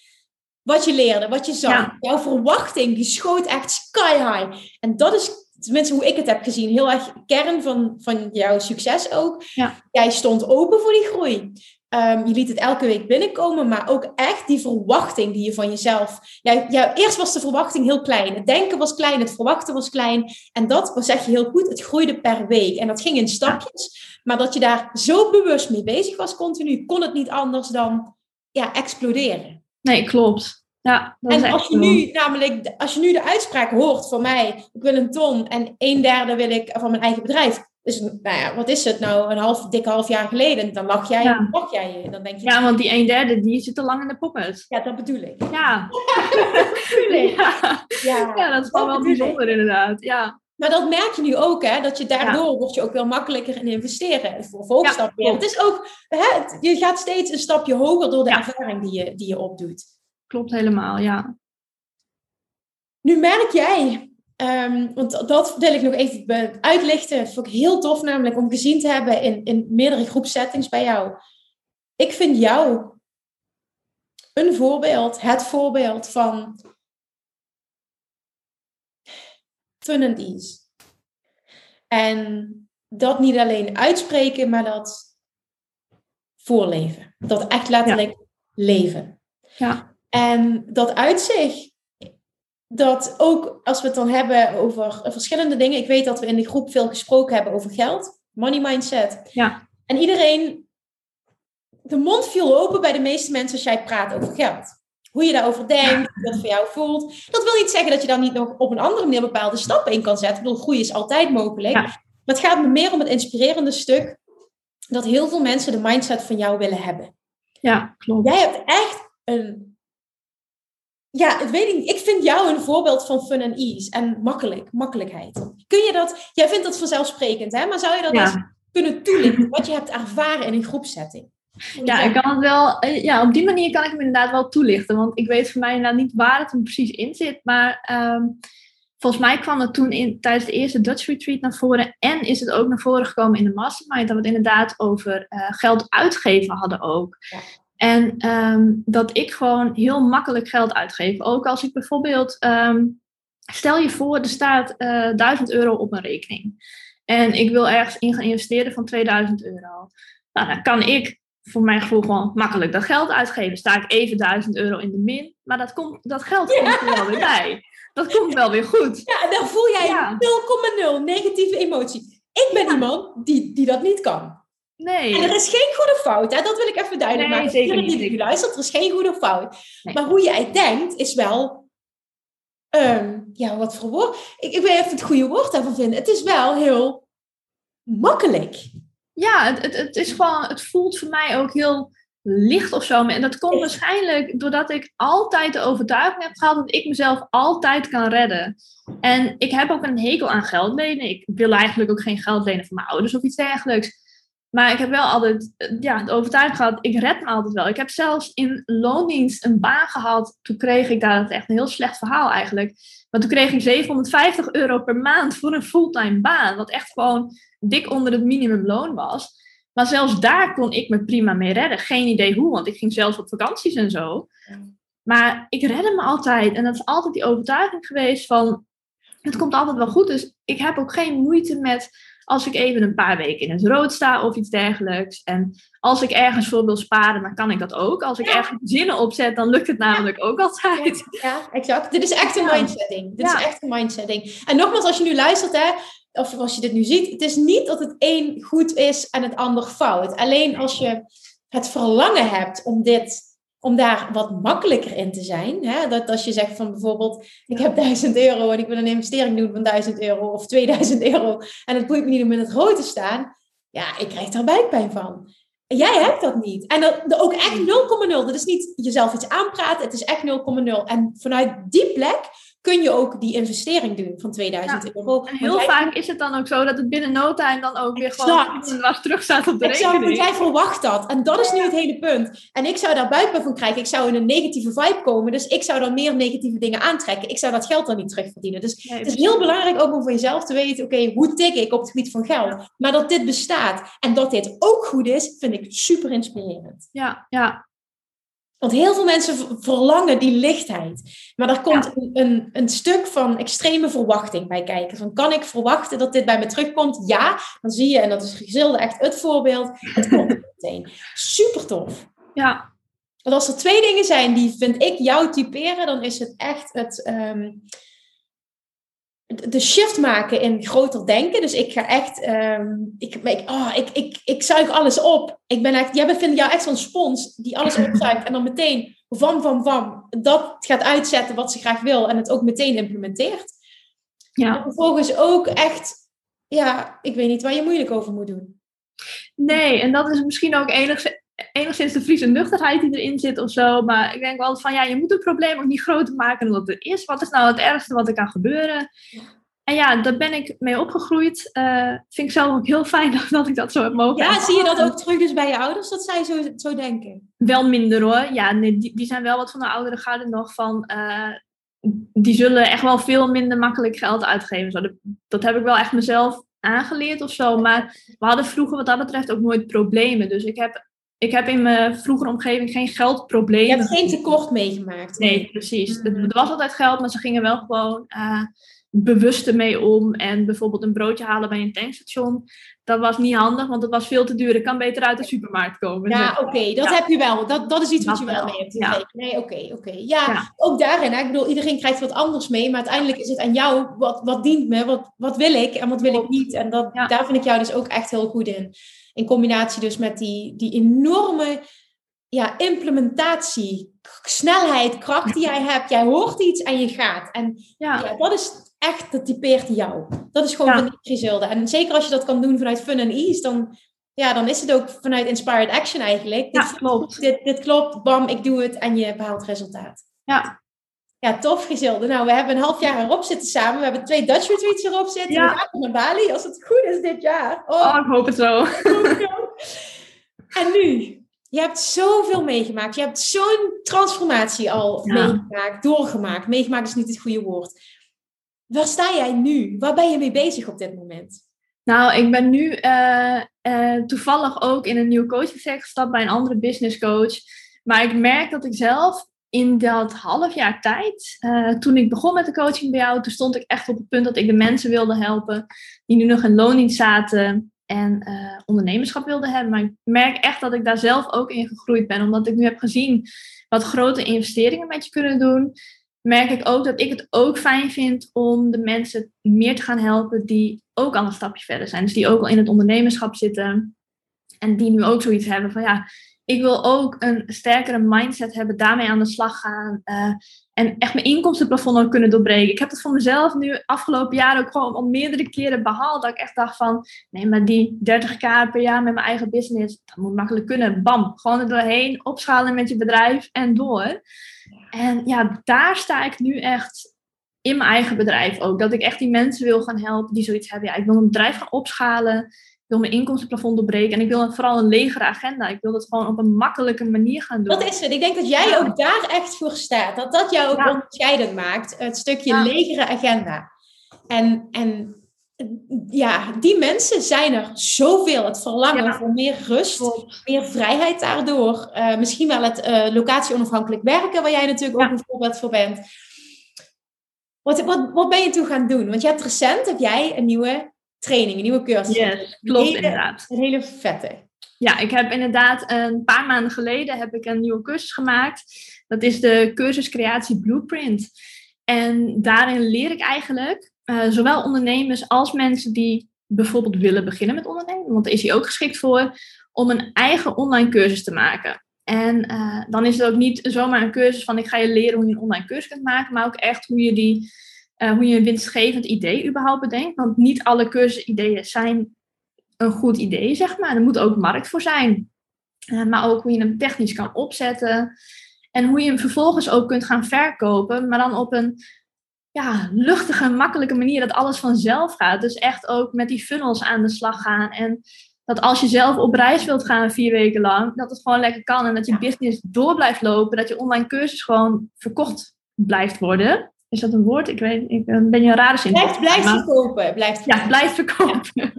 B: wat je leerde, wat je zag. Jouw verwachting, die schoot echt sky high. En dat is tenminste hoe ik het heb gezien, heel erg kern van, van jouw succes ook. Ja. Jij stond open voor die groei. Um, je liet het elke week binnenkomen, maar ook echt die verwachting die je van jezelf. Ja, ja, eerst was de verwachting heel klein. Het denken was klein, het verwachten was klein. En dat was zeg je heel goed, het groeide per week. En dat ging in stapjes. Maar dat je daar zo bewust mee bezig was continu, kon het niet anders dan ja, exploderen.
A: Nee, klopt. Ja,
B: en als je, nu, namelijk, als je nu de uitspraak hoort van mij, ik wil een ton en een derde wil ik van mijn eigen bedrijf. Dus nou ja, wat is het nou, een half, dik half jaar geleden? Dan lach jij, ja. dan jij je. Dan denk je,
A: ja, want die een derde, die zit te lang in de pocket.
B: Ja, dat bedoel ik.
A: Ja. ja. ja. dat is wel, wel bijzonder inderdaad. Ja.
B: Maar dat merk je nu ook, hè? Dat je daardoor ja. word je ook wel makkelijker in investeren. Voor volgstapje. het is ook, hè, je gaat steeds een stapje hoger door de ervaring die je, die je opdoet.
A: Klopt helemaal, ja.
B: Nu merk jij, um, want dat wil ik nog even uitlichten. Dat vond ik heel tof namelijk om gezien te hebben in, in meerdere groepsettings bij jou. Ik vind jou een voorbeeld, het voorbeeld van fun and ease. En dat niet alleen uitspreken, maar dat voorleven. Dat echt letterlijk leven.
A: Ja.
B: En dat uitzicht, dat ook als we het dan hebben over verschillende dingen. Ik weet dat we in de groep veel gesproken hebben over geld, money mindset.
A: Ja.
B: En iedereen, de mond viel open bij de meeste mensen als jij praat over geld. Hoe je daarover denkt, hoe dat voor jou voelt. Dat wil niet zeggen dat je dan niet nog op een andere manier bepaalde stappen in kan zetten. Ik bedoel, groei is altijd mogelijk. Maar het gaat me meer om het inspirerende stuk dat heel veel mensen de mindset van jou willen hebben.
A: Ja, klopt.
B: Jij hebt echt een ja, het weet ik Ik vind jou een voorbeeld van fun and ease en makkelijk, makkelijkheid. Kun je dat, jij vindt dat vanzelfsprekend, hè? Maar zou je dat eens kunnen toelichten, wat je hebt ervaren in een groepsetting?
A: Ja, ik kan het wel, eh, ja, op die manier kan ik hem inderdaad wel toelichten. Want ik weet voor mij inderdaad niet waar het hem precies in zit. Maar ehm, volgens mij kwam het toen in, tijdens de eerste Dutch Retreat naar voren. En is het ook naar voren gekomen in de Mastermind. Dat we het inderdaad over uh, geld uitgeven hadden ook. Ja. En ehm, dat ik gewoon heel makkelijk geld uitgeef. Ook als ik bijvoorbeeld, ehm, stel je voor, er staat uh, eh, 1000 euro op een rekening. En ik wil ergens in gaan investeren van 2000 euro. Nou, dan kan ik voor mijn gevoel gewoon makkelijk dat geld uitgeven. Sta ik even 1000 euro in de min, maar dat, komt, dat geld komt er wel weer bij. Dat komt wel weer goed.
B: Ja, dan voel jij 0,0 negatieve emotie. Ik ben iemand die, die dat niet kan.
A: Nee.
B: En er is geen goede fout, hè? dat wil ik even duidelijk nee, maken. Zeker niet. Die er is geen goede fout. Maar hoe jij denkt is wel, ehm, ja, wat voor woord? Ik, ik wil even het goede woord daarvan vinden. Het is wel heel makkelijk.
A: Ja, het, het, het is gewoon, het voelt voor mij ook heel licht of zo. En dat komt waarschijnlijk doordat ik altijd de overtuiging heb gehad dat ik mezelf altijd kan redden. En ik heb ook een hekel aan geld lenen. Ik wil eigenlijk ook geen geld lenen van mijn ouders of iets dergelijks. Maar ik heb wel altijd ja, de overtuiging gehad, ik red me altijd wel. Ik heb zelfs in loondienst een baan gehad. Toen kreeg ik daar, dat echt een heel slecht verhaal eigenlijk. Maar toen kreeg ik 750 euro per maand voor een fulltime baan. Wat echt gewoon dik onder het minimumloon was. Maar zelfs daar kon ik me prima mee redden. Geen idee hoe, want ik ging zelfs op vakanties en zo. Maar ik redde me altijd. En dat is altijd die overtuiging geweest van, het komt altijd wel goed. Dus ik heb ook geen moeite met als ik even een paar weken in het rood sta of iets dergelijks. En als ik ergens voor wil sparen, dan kan ik dat ook. Als ik ergens zinnen opzet, dan lukt het namelijk ook altijd.
B: Ja, exact. Dit is echt een mindsetting. Dit is echt een mindsetting. En nogmaals, als je nu luistert, hè, of als je dit nu ziet, het is niet dat het een goed is en het ander fout. Alleen als je het verlangen hebt om dit om daar wat makkelijker in te zijn. Hè? Dat als je zegt van bijvoorbeeld, ik heb 1000 euro en ik wil een investering doen van 1000 euro of 2000 euro en het boeit me niet om in het rood te staan. Ja, ik krijg daar buikpijn van. Jij hebt dat niet. En dat, ook echt 0,0. Dat is niet jezelf iets aanpraten. Het is echt 0,0. En vanuit die plek kun je ook die investering doen van 2000 euro.
A: En heel vaak is het dan ook zo dat het binnen no time dan ook weer gewoon terug staat op de
B: exact,
A: rekening.
B: Want jij verwacht dat. En dat is nu het hele punt. En ik zou daar buikpijn van krijgen. Ik zou in een negatieve vibe komen. Dus ik zou dan meer negatieve dingen aantrekken. Ik zou dat geld dan niet terugverdienen. Dus het is heel belangrijk ook om voor jezelf te weten... Oké, hoe tik ik op het gebied van geld? Maar dat dit bestaat en dat dit ook goed is... vind ik super inspirerend.
A: Ja, ja.
B: Want heel veel mensen verlangen die lichtheid. Maar er komt een, een, een, stuk van extreme verwachting bij kijken. Van kan ik verwachten dat dit bij me terugkomt? Ja, dan zie je, en dat is Gizilde echt het voorbeeld, het komt meteen. Super tof.
A: Ja.
B: En als er twee dingen zijn die, vind ik, jou typeren, dan is het echt het... Ehm, de shift maken in groter denken. Dus ik ga echt, um, ik, ik, oh, ik, ik, ik zuig alles op. Ik ben echt, jij vindt jou echt zo'n spons die alles opzuigt en dan meteen van, van, van, dat gaat uitzetten wat ze graag wil en het ook meteen implementeert. Ja. En vervolgens ook echt, ja, ik weet niet waar je moeilijk over moet doen.
A: Nee, en dat is misschien ook enigszins, enigszins de Friese nuchterheid die erin zit of zo. Maar ik denk wel van ja, je moet het probleem ook niet groter maken dan het is. Wat is nou het ergste wat er kan gebeuren? En ja, daar ben ik mee opgegroeid. Uh, vind ik zelf ook heel fijn dat, ik dat zo heb mogen.
B: Ja, zie je dat ook terug dus bij je ouders, dat zij zo, zo denken?
A: Wel minder hoor. Ja, nee, die, die zijn wel wat van de oudere garde nog van... Uh, die zullen echt wel veel minder makkelijk geld uitgeven. Zo, dat, dat heb ik wel echt mezelf aangeleerd of zo. Maar we hadden vroeger wat dat betreft ook nooit problemen. Dus ik heb ik heb in mijn vroegere omgeving geen geldproblemen.
B: Je hebt geen tekort meegemaakt.
A: Nee, precies. Mm. Er was altijd geld, maar ze gingen wel gewoon uh, bewust ermee om. En bijvoorbeeld een broodje halen bij een tankstation. Dat was niet handig, want het was veel te duur. Ik kan beter uit de supermarkt komen.
B: Ja, oké, dat heb je wel. Dat, dat is iets wat je wel mee hebt ja. Nee, oké, oké. Ja, ook daarin. Hè? Ik bedoel, iedereen krijgt wat anders mee. Maar uiteindelijk is het aan jou, wat, wat dient me? Wat, wat wil ik en wat wil ik niet? En dat, daar vind ik jou dus ook echt heel goed in. In combinatie dus met die, die enorme ja, implementatie, snelheid, kracht die jij hebt. Jij hoort iets en je gaat. En ja. dat is echt, dat typeert jou. Dat is gewoon van Griselda. En zeker als je dat kan doen vanuit fun en ease, dan, ja, dan is het ook vanuit inspired action eigenlijk.
A: Dit, ja, klopt.
B: Dit, dit klopt, bam, ik doe het en je behaalt resultaat.
A: Ja,
B: ja, tof Gizilde. Nou, we hebben een half jaar erop zitten samen. We hebben twee Dutch retreats erop zitten. Ja. We gaan naar Bali, als het goed is dit jaar.
A: Oh, oh ik hoop het zo.
B: en nu? Je hebt zoveel meegemaakt. Je hebt zo'n transformatie al meegemaakt, doorgemaakt. Meegemaakt is niet het goede woord. Waar sta jij nu? Waar ben je mee bezig op dit moment?
A: Nou, ik ben nu uh, uh, toevallig ook in een nieuw coaching gestapt bij een andere business coach. Maar ik merk dat ik zelf in dat half jaar tijd, uh, toen ik begon met de coaching bij jou, toen stond ik echt op het punt dat ik de mensen wilde helpen die nu nog in loondienst zaten en ondernemerschap wilden hebben. Maar ik merk echt dat ik daar zelf ook in gegroeid ben, omdat ik nu heb gezien wat grote investeringen met je kunnen doen. Merk ik ook dat ik het ook fijn vind om de mensen meer te gaan helpen die ook al een stapje verder zijn. Dus die ook al in het ondernemerschap zitten en die nu ook zoiets hebben van ja, ik wil ook een sterkere mindset hebben, daarmee aan de slag gaan. Uh, en echt mijn inkomstenplafond ook kunnen doorbreken. Ik heb het voor mezelf nu afgelopen jaar ook gewoon al meerdere keren behaald. Dat ik echt dacht van, nee, maar die 30k per jaar met mijn eigen business, dat moet makkelijk kunnen. Bam, gewoon er doorheen, opschalen met je bedrijf en door. En ja, daar sta ik nu echt in mijn eigen bedrijf ook. Dat ik echt die mensen wil gaan helpen die zoiets hebben. Ja, ik wil een bedrijf gaan opschalen wil mijn inkomstenplafond doorbreken. En ik wil vooral een legere agenda. Ik wil dat gewoon op een makkelijke manier gaan doen.
B: Dat is het. Ik denk dat jij ook daar echt voor staat. Dat dat jou ook onderscheidend maakt. Het stukje legere agenda. En, en ja, die mensen zijn er zoveel. Het verlangen voor meer rust, meer vrijheid daardoor. Uh, misschien wel het uh, locatie-onafhankelijk werken, waar jij natuurlijk ook een voorbeeld voor bent. Wat, wat, wat ben je toe gaan doen? Want je hebt recent, heb jij een nieuwe training, een nieuwe cursus.
A: Yes, klopt inderdaad.
B: Een hele vette.
A: Ja, ik heb inderdaad een paar maanden geleden heb ik een nieuwe cursus gemaakt. Dat is de cursus Creatie Blueprint. En daarin leer ik eigenlijk uh, zowel ondernemers als mensen die bijvoorbeeld willen beginnen met ondernemen, want daar is hij ook geschikt voor, om een eigen online cursus te maken. En uh, dan is het ook niet zomaar een cursus van ik ga je leren hoe je een online cursus kunt maken, maar ook echt hoe je die uh, hoe je een winstgevend idee überhaupt bedenkt. Want niet alle cursusideeën zijn een goed idee, zeg maar. Er moet ook markt voor zijn. maar ook hoe je hem technisch kan opzetten. En hoe je hem vervolgens ook kunt gaan verkopen, maar dan op een ja, luchtige, makkelijke manier dat alles vanzelf gaat. Dus echt ook met die funnels aan de slag gaan. En dat als je zelf op reis wilt gaan vier weken lang, dat het gewoon lekker kan. En dat je business door blijft lopen. Dat je online cursus gewoon verkocht blijft worden. Is dat een woord? Ik weet, ik eh, ben je een rare zin.
B: Blijft, blijft verkopen. Blijft
A: Ja, blijft verkopen.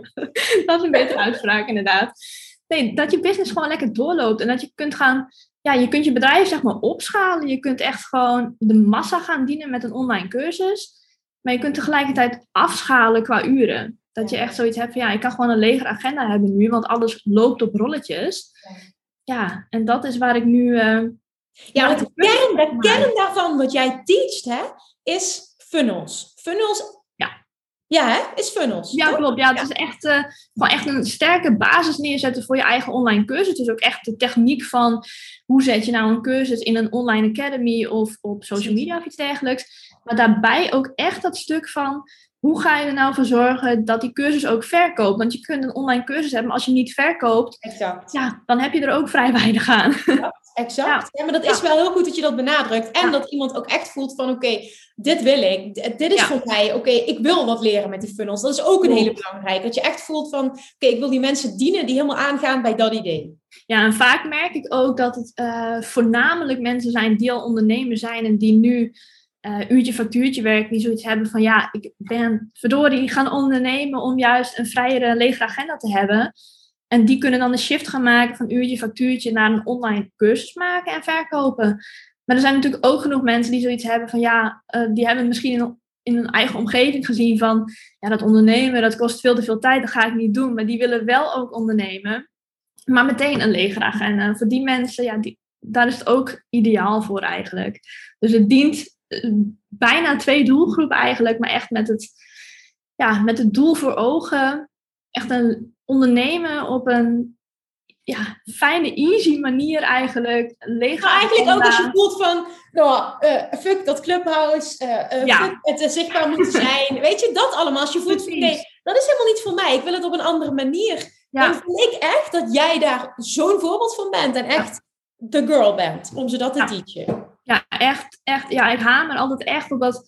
A: dat is een betere uitspraak, inderdaad. Nee, dat je business gewoon lekker doorloopt. En dat je kunt gaan ja, je kunt je bedrijf zeg maar opschalen. Je kunt echt gewoon de massa gaan dienen met een online cursus. Maar je kunt tegelijkertijd afschalen qua uren. Dat je echt zoiets hebt van ja, ik kan gewoon een lege agenda hebben nu, want alles loopt op rolletjes. Ja, en dat is waar ik nu. Uh,
B: ja, de kern, de kern daarvan wat jij teacht, hè, is funnels. Funnels ja, hè? is funnels.
A: Ja, klopt. Ja, het is echt, uh, gewoon echt een sterke basis neerzetten voor je eigen online cursus. Dus ook echt de techniek van hoe zet je nou een cursus in een online academy of op social media of iets dergelijks. Maar daarbij ook echt dat stuk van hoe ga je er nou voor zorgen dat die cursus ook verkoopt? Want je kunt een online cursus hebben, maar als je niet verkoopt,
B: exact.
A: Ja, dan heb je er ook vrij weinig aan.
B: Exact. Ja. maar dat is wel heel goed dat je dat benadrukt. En dat iemand ook echt voelt van oké, dit wil ik. Dit is voor mij. Oké, ik wil wat leren met die funnels. Dat is ook een hele belangrijke. Dat je echt voelt van oké, ik wil die mensen dienen die helemaal aangaan bij dat idee.
A: Ja, en vaak merk ik ook dat het uh, voornamelijk mensen zijn die al ondernemer zijn en die nu uh, uurtje factuurtje werken, die zoiets hebben van ja, ik ben verdorie gaan ondernemen om juist een vrijere, lege agenda te hebben. En die kunnen dan de shift gaan maken van uurtje factuurtje naar een online cursus maken en verkopen. Maar er zijn natuurlijk ook genoeg mensen die zoiets hebben van ja, uh, die hebben misschien in, in hun eigen omgeving gezien van ja, dat ondernemen, dat kost veel te veel tijd, dat ga ik niet doen. Maar die willen wel ook ondernemen, maar meteen een lege agenda. Voor die mensen, ja, die, daar is het ook ideaal voor eigenlijk. Dus het dient eh, bijna twee doelgroepen eigenlijk, maar echt met het, ja, met het doel voor ogen. Echt een ondernemen op een ja, fijne, easy manier eigenlijk. Leeg
B: maar eigenlijk ook als je voelt van, nou, uh, fuck dat clubhouse, uh, ja. het zichtbaar moeten zijn. Weet je, dat allemaal. Als je voelt van, nee, dat is helemaal niet voor mij. Ik wil het op een andere manier. Ja. Dan vind ik echt dat jij daar zo'n voorbeeld van bent. En echt de girl bent, om ze dat te teachen.
A: Ja, echt, echt. Ja, ik hamer altijd echt op dat,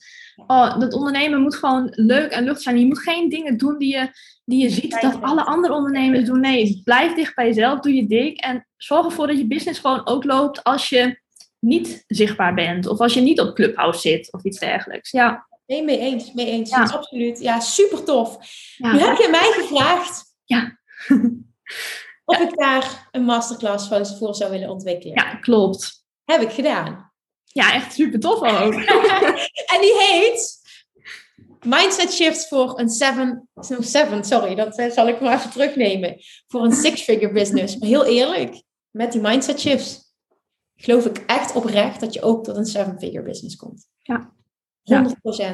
A: oh, dat ondernemen moet gewoon leuk en lucht zijn. Je moet geen dingen doen die je, die je ziet dat alle andere ondernemers doen. Nee, blijf dicht bij jezelf, doe je dik en zorg ervoor dat je business gewoon ook loopt als je niet zichtbaar bent of als je niet op Clubhouse zit of iets dergelijks. Ja.
B: Nee, mee eens, mee eens. Ja. Absoluut. Ja, super tof. Nu heb je mij gevraagd.
A: Ja.
B: of ik daar een masterclass voor zou willen ontwikkelen.
A: Ja, klopt.
B: Heb ik gedaan.
A: Ja, echt super tof ook.
B: en die heet Mindset Shift voor een seven, seven, sorry, dat eh, zal ik maar even terugnemen. Voor een six-figure business. Maar heel eerlijk, met die mindset shifts geloof ik echt oprecht dat je ook tot een seven-figure business komt.
A: Ja.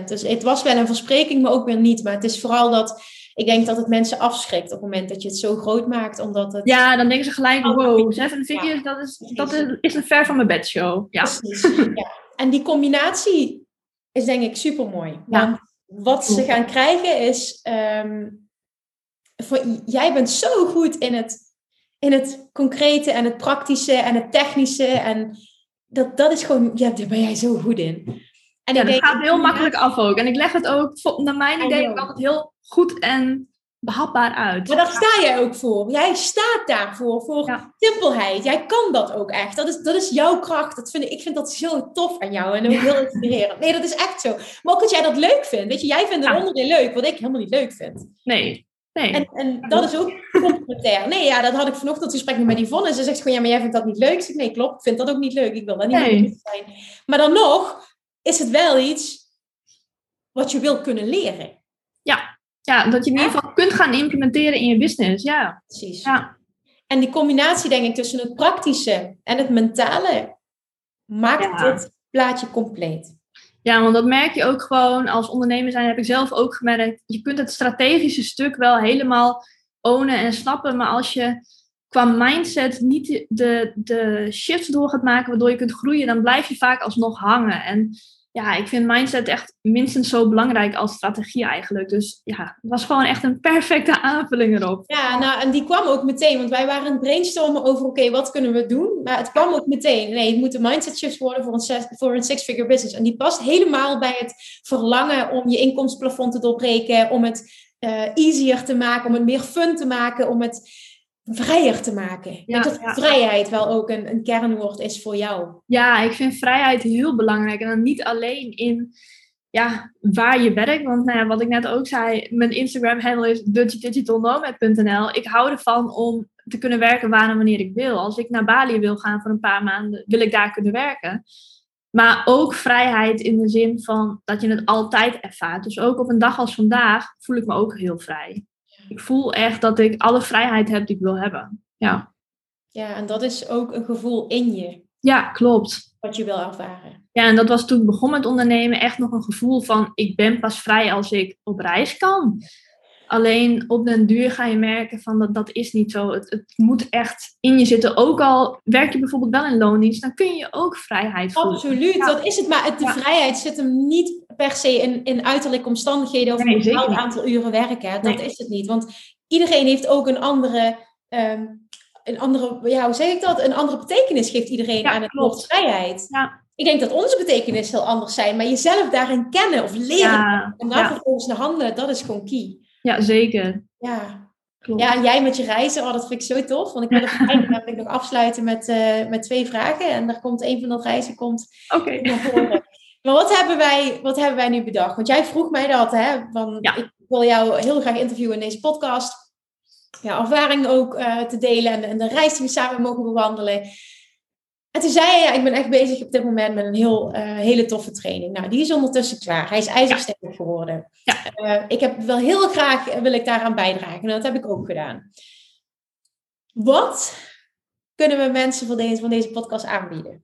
B: 100%. Dus het was wel een verspreking, maar ook weer niet. Maar het is vooral dat ik denk dat het mensen afschrikt op het moment dat je het zo groot maakt. Omdat het...
A: Ja, dan denken ze gelijk, wow, seven figures, dat, is, dat is een ver van mijn bedshow. Ja.
B: Precies, ja. En die combinatie is denk ik super mooi. Want wat ze gaan krijgen is, um, voor, jij bent zo goed in het, in het concrete en het praktische en het technische. En dat, dat is gewoon, ja, daar ben jij zo goed in.
A: En ja, dat gaat heel makkelijk af ook. En ik leg het ook, naar mijn idee, altijd heel goed en behapbaar uit.
B: Maar daar sta jij ook voor. Jij staat daarvoor, voor simpelheid. Jij kan dat ook echt. Dat is, dat is jouw kracht. Dat vind ik, ik vind dat zo tof aan jou en ook heel inspirerend. Nee, dat is echt zo. Maar ook dat jij dat leuk vindt. Weet je, jij vindt een onderdeel leuk, wat ik helemaal niet leuk vind.
A: Nee. Nee.
B: En, en dat is ook complementair. Nee, ja, dat had ik vanochtend gesprek met Yvonne. Ze zegt gewoon, ja, maar jij vindt dat niet leuk. Ik zeg, nee, klopt. Ik vind dat ook niet leuk. Ik wil dat niet nee. leuk zijn. Maar dan nog is het wel iets wat je wil kunnen leren.
A: Ja, ja dat je in ieder geval kunt gaan implementeren in je business. Ja,
B: precies.
A: Ja.
B: En die combinatie, denk ik, tussen het praktische en het mentale maakt dit plaatje compleet.
A: Ja, want dat merk je ook gewoon als ondernemer zijn, heb ik zelf ook gemerkt. Je kunt het strategische stuk wel helemaal ownen en snappen, maar als je qua mindset niet de, de shifts door gaat maken waardoor je kunt groeien, dan blijf je vaak alsnog hangen. En ja, ik vind mindset echt minstens zo belangrijk als strategie eigenlijk. Dus ja, het was gewoon echt een perfecte aanvulling erop.
B: Ja, nou, en die kwam ook meteen, want wij waren aan het brainstormen over, oké, wat kunnen we doen? Maar het kwam ook meteen. Nee, het moeten mindset shifts worden voor een, voor een six-figure business. En die past helemaal bij het verlangen om je inkomstenplafond te doorbreken, om het uh, easier te maken, om het meer fun te maken, om het vrijer te maken. Ja, dat vrijheid wel ook een, een kernwoord is voor jou.
A: Ja, ik vind vrijheid heel belangrijk. En dan niet alleen in ja, waar je werkt. Want nou ja, wat ik net ook zei, mijn Instagram handle is digitalnomad.nl. Ik hou ervan om te kunnen werken waar en wanneer ik wil. Als ik naar Bali wil gaan voor een paar maanden, wil ik daar kunnen werken. Maar ook vrijheid in de zin van dat je het altijd ervaart. Dus ook op een dag als vandaag voel ik me ook heel vrij ik voel echt dat ik alle vrijheid heb die ik wil hebben. Ja.
B: Ja, en dat is ook een gevoel in je.
A: Ja, klopt.
B: Wat je wil ervaren.
A: Ja, en dat was toen ik begon met ondernemen echt nog een gevoel van ik ben pas vrij als ik op reis kan. Alleen op den duur ga je merken van dat, dat is niet zo. Het, het moet echt in je zitten. Ook al werk je bijvoorbeeld wel in loondienst, dan kun je ook vrijheid voelen.
B: Absoluut, dat is het. Maar het, de vrijheid zit hem niet per se in, in uiterlijke omstandigheden of een bepaald aantal uren werken. Dat is het niet. Want iedereen heeft ook een andere, um, een andere, ja, hoe zeg ik dat? Een andere betekenis geeft iedereen aan het woord vrijheid. Ja. Ik denk dat onze betekenis heel anders zijn, maar jezelf daarin kennen of leren en daar vervolgens naar handelen, dat is gewoon key.
A: Ja, zeker.
B: Ja. Klopt. Ja, en jij met je reizen, oh, dat vind ik zo tof. Want ik wil het uiteindelijk nog afsluiten met, uh, met twee vragen. En daar komt een van de reizen komt
A: Oké.
B: Maar wat hebben, wij, wat hebben wij nu bedacht? Want jij vroeg mij dat, hè? Van, Ik wil jou heel graag interviewen in deze podcast. Ja, ervaring ook uh, te delen en, en, de reis die we samen mogen bewandelen. En toen zei hij, ja, ik ben echt bezig op dit moment met een heel, uh, hele toffe training. Nou, die is ondertussen klaar. Hij is ijzersterk geworden. Ja. Uh, ik heb wel heel graag, wil ik daaraan bijdragen. En dat heb ik ook gedaan. Wat kunnen we mensen van deze, van deze podcast aanbieden?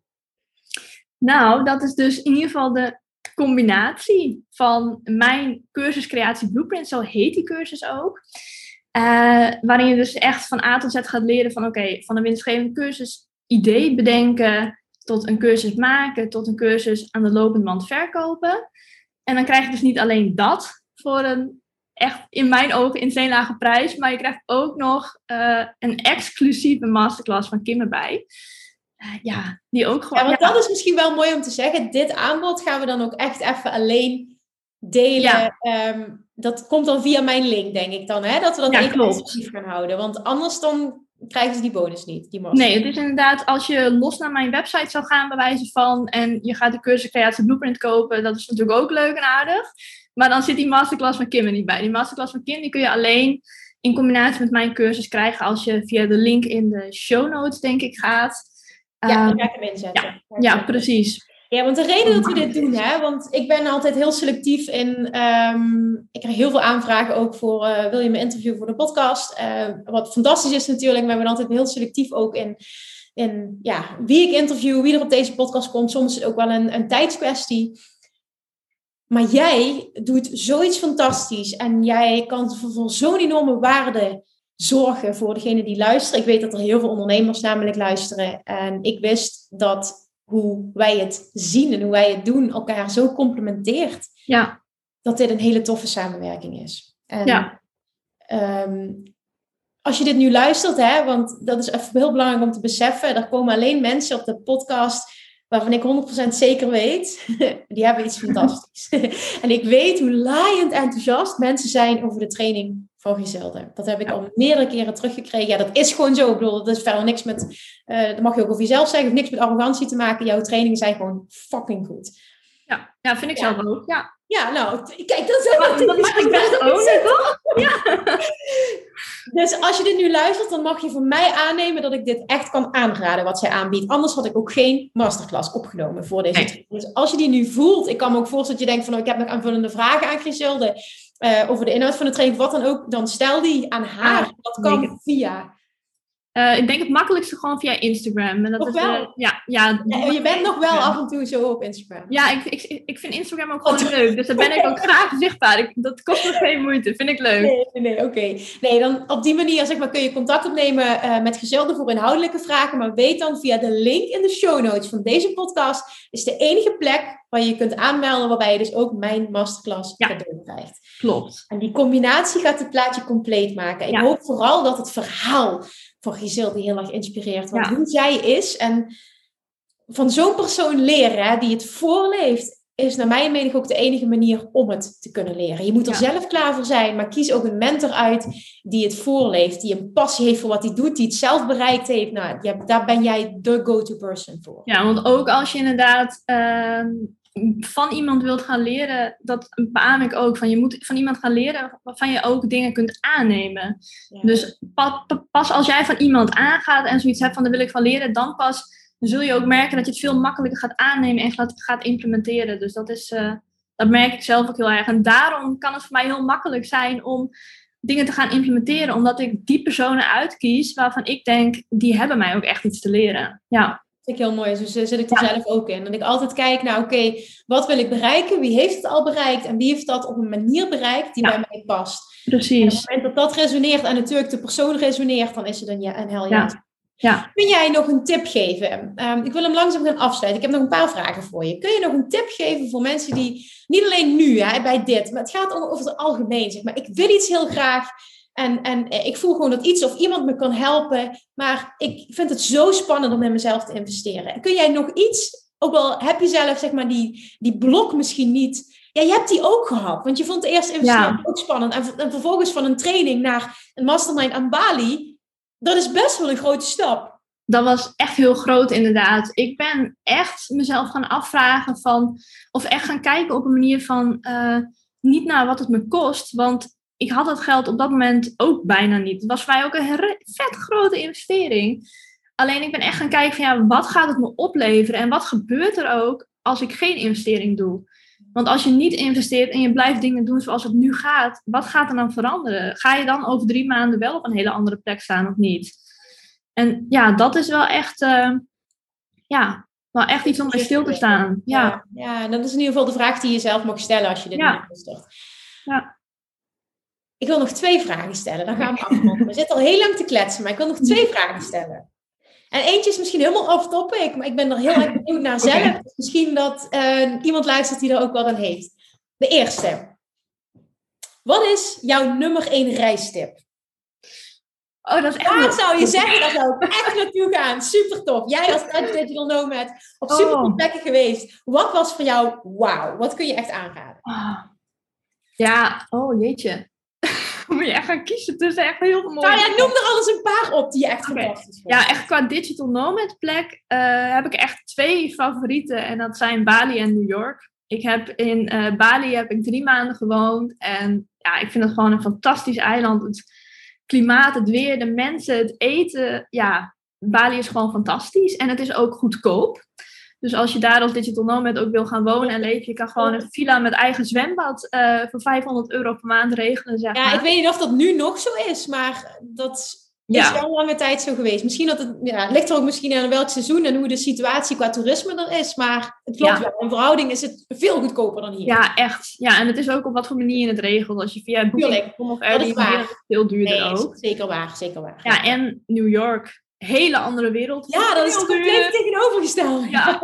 A: Nou, dat is dus in ieder geval de combinatie van mijn cursus Creatie Blueprint, zo heet die cursus ook. Uh, waarin je dus echt van A tot Z gaat leren van oké, van een winstgevende cursus idee bedenken, tot een cursus maken, tot een cursus aan de lopende band verkopen. En dan krijg je dus niet alleen dat voor een echt in mijn ogen insane lage prijs, maar je krijgt ook nog uh, een exclusieve masterclass van Kim erbij. Uh, ja, die ook gewoon.
B: Ja, want dat is misschien wel mooi om te zeggen. Dit aanbod gaan we dan ook echt even alleen delen. Ja. Um, dat komt dan via mijn link, denk ik dan, hè? Dat we dat ja, even exclusief gaan houden. Want anders dan krijgen ze die bonus niet. Die
A: nee, het is inderdaad, als je los naar mijn website zou gaan, bij wijze van, en je gaat de cursus Creatie Blueprint kopen, dat is natuurlijk ook leuk en aardig. Maar dan zit die masterclass van Kim er niet bij. Die masterclass van Kim die kun je alleen in combinatie met mijn cursus krijgen als je via de link in de show notes, denk ik, gaat.
B: Ja, um, ga ik hem inzetten.
A: Ja, ja, precies.
B: Ja, want de reden dat we dit doen, hè, want ik ben altijd heel selectief in. Um, ik krijg heel veel aanvragen ook voor. Uh, wil je me interviewen voor de podcast? Uh, wat fantastisch is natuurlijk, maar ik ben altijd heel selectief ook in. in ja, wie ik interview, wie er op deze podcast komt. Soms is het ook wel een, een tijdskwestie. Maar jij doet zoiets fantastisch en jij kan voor zo'n enorme waarde zorgen voor degene die luisteren. Ik weet dat er heel veel ondernemers namelijk luisteren. En ik wist dat hoe wij het zien en hoe wij het doen elkaar zo complementeert.
A: Ja.
B: Dat dit een hele toffe samenwerking is. En,
A: ja.
B: Ehm, als je dit nu luistert, hè, want dat is even heel belangrijk om te beseffen. Er komen alleen mensen op de podcast waarvan ik 100% zeker weet, die hebben iets fantastisch. en ik weet hoe laaiend enthousiast mensen zijn over de training van Giselde. Dat heb ik al meerdere keren teruggekregen. Ja, dat is gewoon zo. Ik bedoel, dat is verder niks met, uh, dat mag je ook over jezelf zeggen, niks met arrogantie te maken. Jouw trainingen zijn gewoon fucking goed.
A: Ja, ja vind ik zelf ook. Ja.
B: Ja, nou, kijk, dat is
A: dat mag ik best toch? Ja.
B: Dus als je dit nu luistert, dan mag je van mij aannemen dat ik dit echt kan aanraden wat zij aanbiedt. Anders had ik ook geen masterclass opgenomen voor deze training. Dus als je die nu voelt, ik kan me ook voorstellen dat je denkt van, oh, ik heb nog aanvullende vragen aan Griselde uh, over de inhoud van de training, wat dan ook, dan stel die aan haar. Ah, dat kan via
A: Uh, ik denk het makkelijkste gewoon via Instagram. En dat is,
B: wel?
A: Uh, ja, ja,
B: ja, je bent nog wel af en toe zo op Instagram.
A: Ja, ik, ik, ik vind Instagram ook gewoon leuk. Dus daar ben ik ook graag zichtbaar. Ik, dat kost me geen moeite. Vind ik leuk.
B: Nee, nee, nee oké. Nee, dan op die manier zeg maar, kun je contact opnemen uh, met Gezelden voor inhoudelijke vragen. Maar weet dan via de link in de show notes van deze podcast. is de enige plek waar je kunt aanmelden. Waarbij je dus ook mijn masterclass ja. cadeau krijgt.
A: Klopt.
B: En die combinatie gaat het plaatje compleet maken. Ik ja. hoop vooral dat het verhaal voor Giselle heel erg inspireert. Want hoe zij is en van zo'n persoon leren hè, die het voorleeft, is naar mijn mening ook de enige manier om het te kunnen leren. Je moet er zelf klaar voor zijn, maar kies ook een mentor uit die het voorleeft, die een passie heeft voor wat hij doet, die het zelf bereikt heeft. Nou, daar ben jij de go-to person voor.
A: Ja, want ook als je inderdaad uh, van iemand wilt gaan leren, dat beaam ik ook. Van je moet van iemand gaan leren waarvan je ook dingen kunt aannemen. Ja. Dus pas, pas als jij van iemand aangaat en zoiets hebt van daar wil ik van leren, dan pas zul je ook merken dat je het veel makkelijker gaat aannemen en gaat, gaat implementeren. Dus dat, is, uh, dat merk ik zelf ook heel erg. En daarom kan het voor mij heel makkelijk zijn om dingen te gaan implementeren, omdat ik die personen uitkies waarvan ik denk, die hebben mij ook echt iets te leren. Ja
B: ik heel mooi. Dus zit ik er ja. zelf ook in. En ik altijd kijk naar, oké, wat wil ik bereiken? Wie heeft het al bereikt? En wie heeft dat op een manier bereikt die ja. bij mij past?
A: Precies.
B: En op het moment dat dat resoneert en natuurlijk de persoon resoneert, dan is het een, ja, een hel
A: ja. ja.
B: Kun jij nog een tip geven? Um, ik wil hem langzaam gaan afsluiten. Ik heb nog een paar vragen voor je. Kun je nog een tip geven voor mensen die, niet alleen nu hè, bij dit, maar het gaat over het algemeen. Zeg maar. Ik wil iets heel graag. En, en ik voel gewoon dat iets of iemand me kan helpen. Maar ik vind het zo spannend om in mezelf te investeren. Kun jij nog iets, ook al heb je zelf zeg maar die, die blok misschien niet. Ja, je hebt die ook gehad. Want je vond de eerste investering ja. ook spannend. En, en vervolgens van een training naar een mastermind aan Bali. Dat is best wel een grote stap
A: dat was echt heel groot inderdaad. Ik ben echt mezelf gaan afvragen van, of echt gaan kijken op een manier van, uh, niet naar wat het me kost, want ik had dat geld op dat moment ook bijna niet. Het was voor mij ook een vet grote investering. Alleen ik ben echt gaan kijken van ja, wat gaat het me opleveren en wat gebeurt er ook als ik geen investering doe? Want als je niet investeert en je blijft dingen doen zoals het nu gaat, wat gaat er dan veranderen? Ga je dan over drie maanden wel op een hele andere plek staan of niet? En ja, dat is wel echt, uh, ja, wel echt iets om bij stil te staan. Ja.
B: ja, dat is in ieder geval de vraag die je zelf mag stellen als je dit
A: ja.
B: start.
A: Ja.
B: Ik wil nog twee vragen stellen. Dan gaan we afronden. We zitten al heel lang te kletsen, maar ik wil nog twee vragen stellen. En eentje is misschien helemaal off topic, maar ik ben er heel erg benieuwd naar zelf. Okay. Misschien dat uh, iemand luistert die er ook wel aan heeft. De eerste. Wat is jouw nummer één reistip?
A: Oh, dat is echt...
B: Waar zou je zeggen, daar zou ik echt naartoe gaan. Super tof. Jij als Digital Nomad op super oh. plekken geweest. Wat was voor jou wauw? Wat kun je echt aanraden?
A: Oh. Ja, oh jeetje. moet je echt gaan kiezen tussen echt heel veel mooie...
B: Nou ja, noem er alles een paar op die je echt okay. fantastisch
A: vond. Ja, echt qua digital nomad plek uh, heb ik echt twee favorieten. En dat zijn Bali en New York. Ik heb in uh, Bali heb ik drie maanden gewoond. En ja, ik vind het gewoon een fantastisch eiland. Het klimaat, het weer, de mensen, het eten. Ja, Bali is gewoon fantastisch. En het is ook goedkoop. Dus als je daar als digital nomad ook wil gaan wonen en leven, je kan gewoon een villa met eigen zwembad uh, voor 500 euro per maand regelen. Zeg
B: ja,
A: maar.
B: ik weet niet of dat nu nog zo is, maar dat ja. is wel lange tijd zo geweest. Misschien dat het, ja, het ligt er ook misschien aan welk seizoen en hoe de situatie qua toerisme er is, maar het klopt ja. wel. In verhouding is het veel goedkoper dan hier.
A: Ja, echt. Ja, en het is ook op wat voor manier je het regelt. Als je via Booking of Airbnb, dat is veel duurder
B: nee,
A: ook.
B: Zeker waar, zeker waar.
A: Ja, en New York hele andere wereld.
B: Ja, dat is het compleet tegenovergesteld.
A: Ja.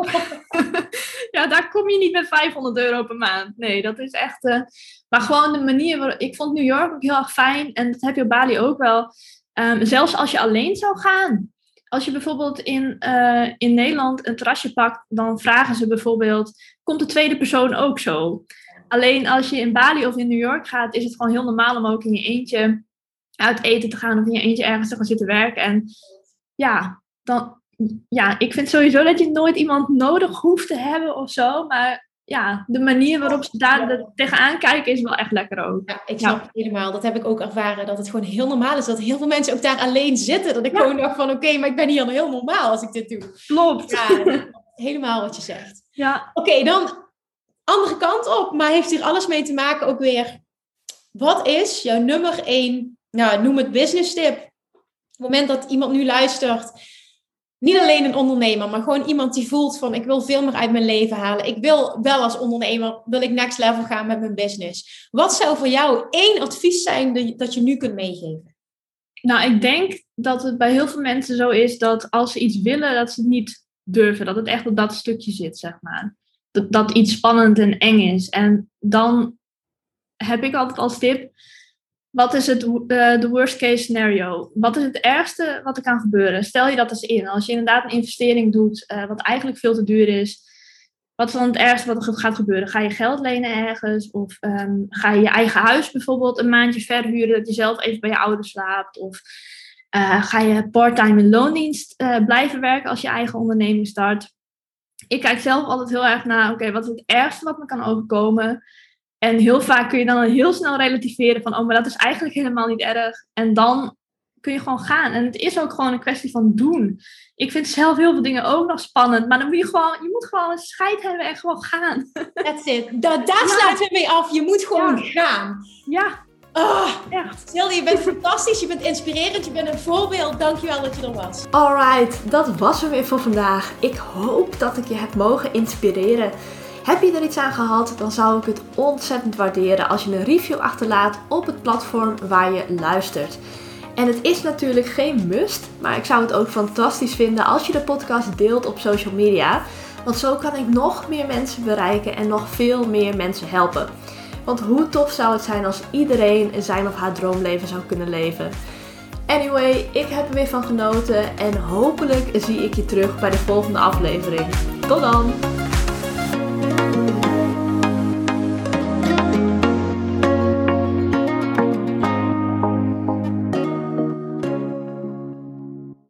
A: ja, daar kom je niet met 500 euro per maand. Nee, dat is echt... Uh... maar gewoon de manier waarop... Ik vond New York ook heel erg fijn. En dat heb je op Bali ook wel. Um, zelfs als je alleen zou gaan. Als je bijvoorbeeld in, uh, in Nederland een terrasje pakt, dan vragen ze bijvoorbeeld: komt de tweede persoon ook zo? Alleen als je in Bali of in New York gaat, is het gewoon heel normaal om ook in je eentje uit eten te gaan of in je eentje ergens te gaan zitten werken. En ja, dan, ja, ik vind sowieso dat je nooit iemand nodig hoeft te hebben of zo. Maar ja, de manier waarop ze daar tegenaan kijken is wel echt lekker ook.
B: Ja, ik snap ja. helemaal. Dat heb ik ook ervaren. Dat het gewoon heel normaal is. Dat heel veel mensen ook daar alleen zitten. Dat ik ja. gewoon dacht van oké, okay, maar ik ben hier heel normaal als ik dit doe.
A: Klopt.
B: Ja, helemaal wat je zegt.
A: Ja.
B: Oké, okay, dan andere kant op. Maar heeft hier alles mee te maken ook weer. Wat is jouw nummer één, nou noem het business tip het moment dat iemand nu luistert, niet alleen een ondernemer, maar gewoon iemand die voelt van ik wil veel meer uit mijn leven halen. Ik wil wel als ondernemer, wil ik next level gaan met mijn business. Wat zou voor jou één advies zijn dat je nu kunt meegeven?
A: Nou, ik denk dat het bij heel veel mensen zo is dat als ze iets willen, dat ze het niet durven. Dat het echt op dat stukje zit, zeg maar. Dat, dat iets spannend en eng is. En dan heb ik altijd als tip, wat is het de uh, worst case scenario? Wat is het ergste wat er kan gebeuren? Stel je dat eens in. Als je inderdaad een investering doet, uh, wat eigenlijk veel te duur is, wat is dan het ergste wat er gaat gebeuren? Ga je geld lenen ergens? Of um, ga je je eigen huis bijvoorbeeld een maandje verhuren, dat je zelf even bij je ouders slaapt? Of uh, ga je parttime in loondienst blijven werken als je eigen onderneming start? Ik kijk zelf altijd heel erg naar, oké, wat is het ergste wat me kan overkomen? En heel vaak kun je dan heel snel relativeren van, oh, maar dat is eigenlijk helemaal niet erg. En dan kun je gewoon gaan. En het is ook gewoon een kwestie van doen. Ik vind zelf heel veel dingen ook nog spannend, maar dan moet je gewoon, je moet gewoon een scheid hebben en gewoon gaan.
B: That's it. Da daar sluiten we mee af. Je moet gewoon gaan.
A: Ja.
B: Oh, echt. Silde, je bent fantastisch, je bent inspirerend, je bent een voorbeeld. Dankjewel dat je er was.
C: Alright, dat was hem weer voor vandaag. Ik hoop dat ik je heb mogen inspireren. Heb je er iets aan gehad, dan zou ik het ontzettend waarderen als je een review achterlaat op het platform waar je luistert. En het is natuurlijk geen must, maar ik zou het ook fantastisch vinden als je de podcast deelt op social media. Want zo kan ik nog meer mensen bereiken en nog veel meer mensen helpen. Want hoe tof zou het zijn als iedereen zijn of haar droomleven zou kunnen leven? Anyway, ik heb er weer van genoten en hopelijk zie ik je terug bij de volgende aflevering. Tot dan!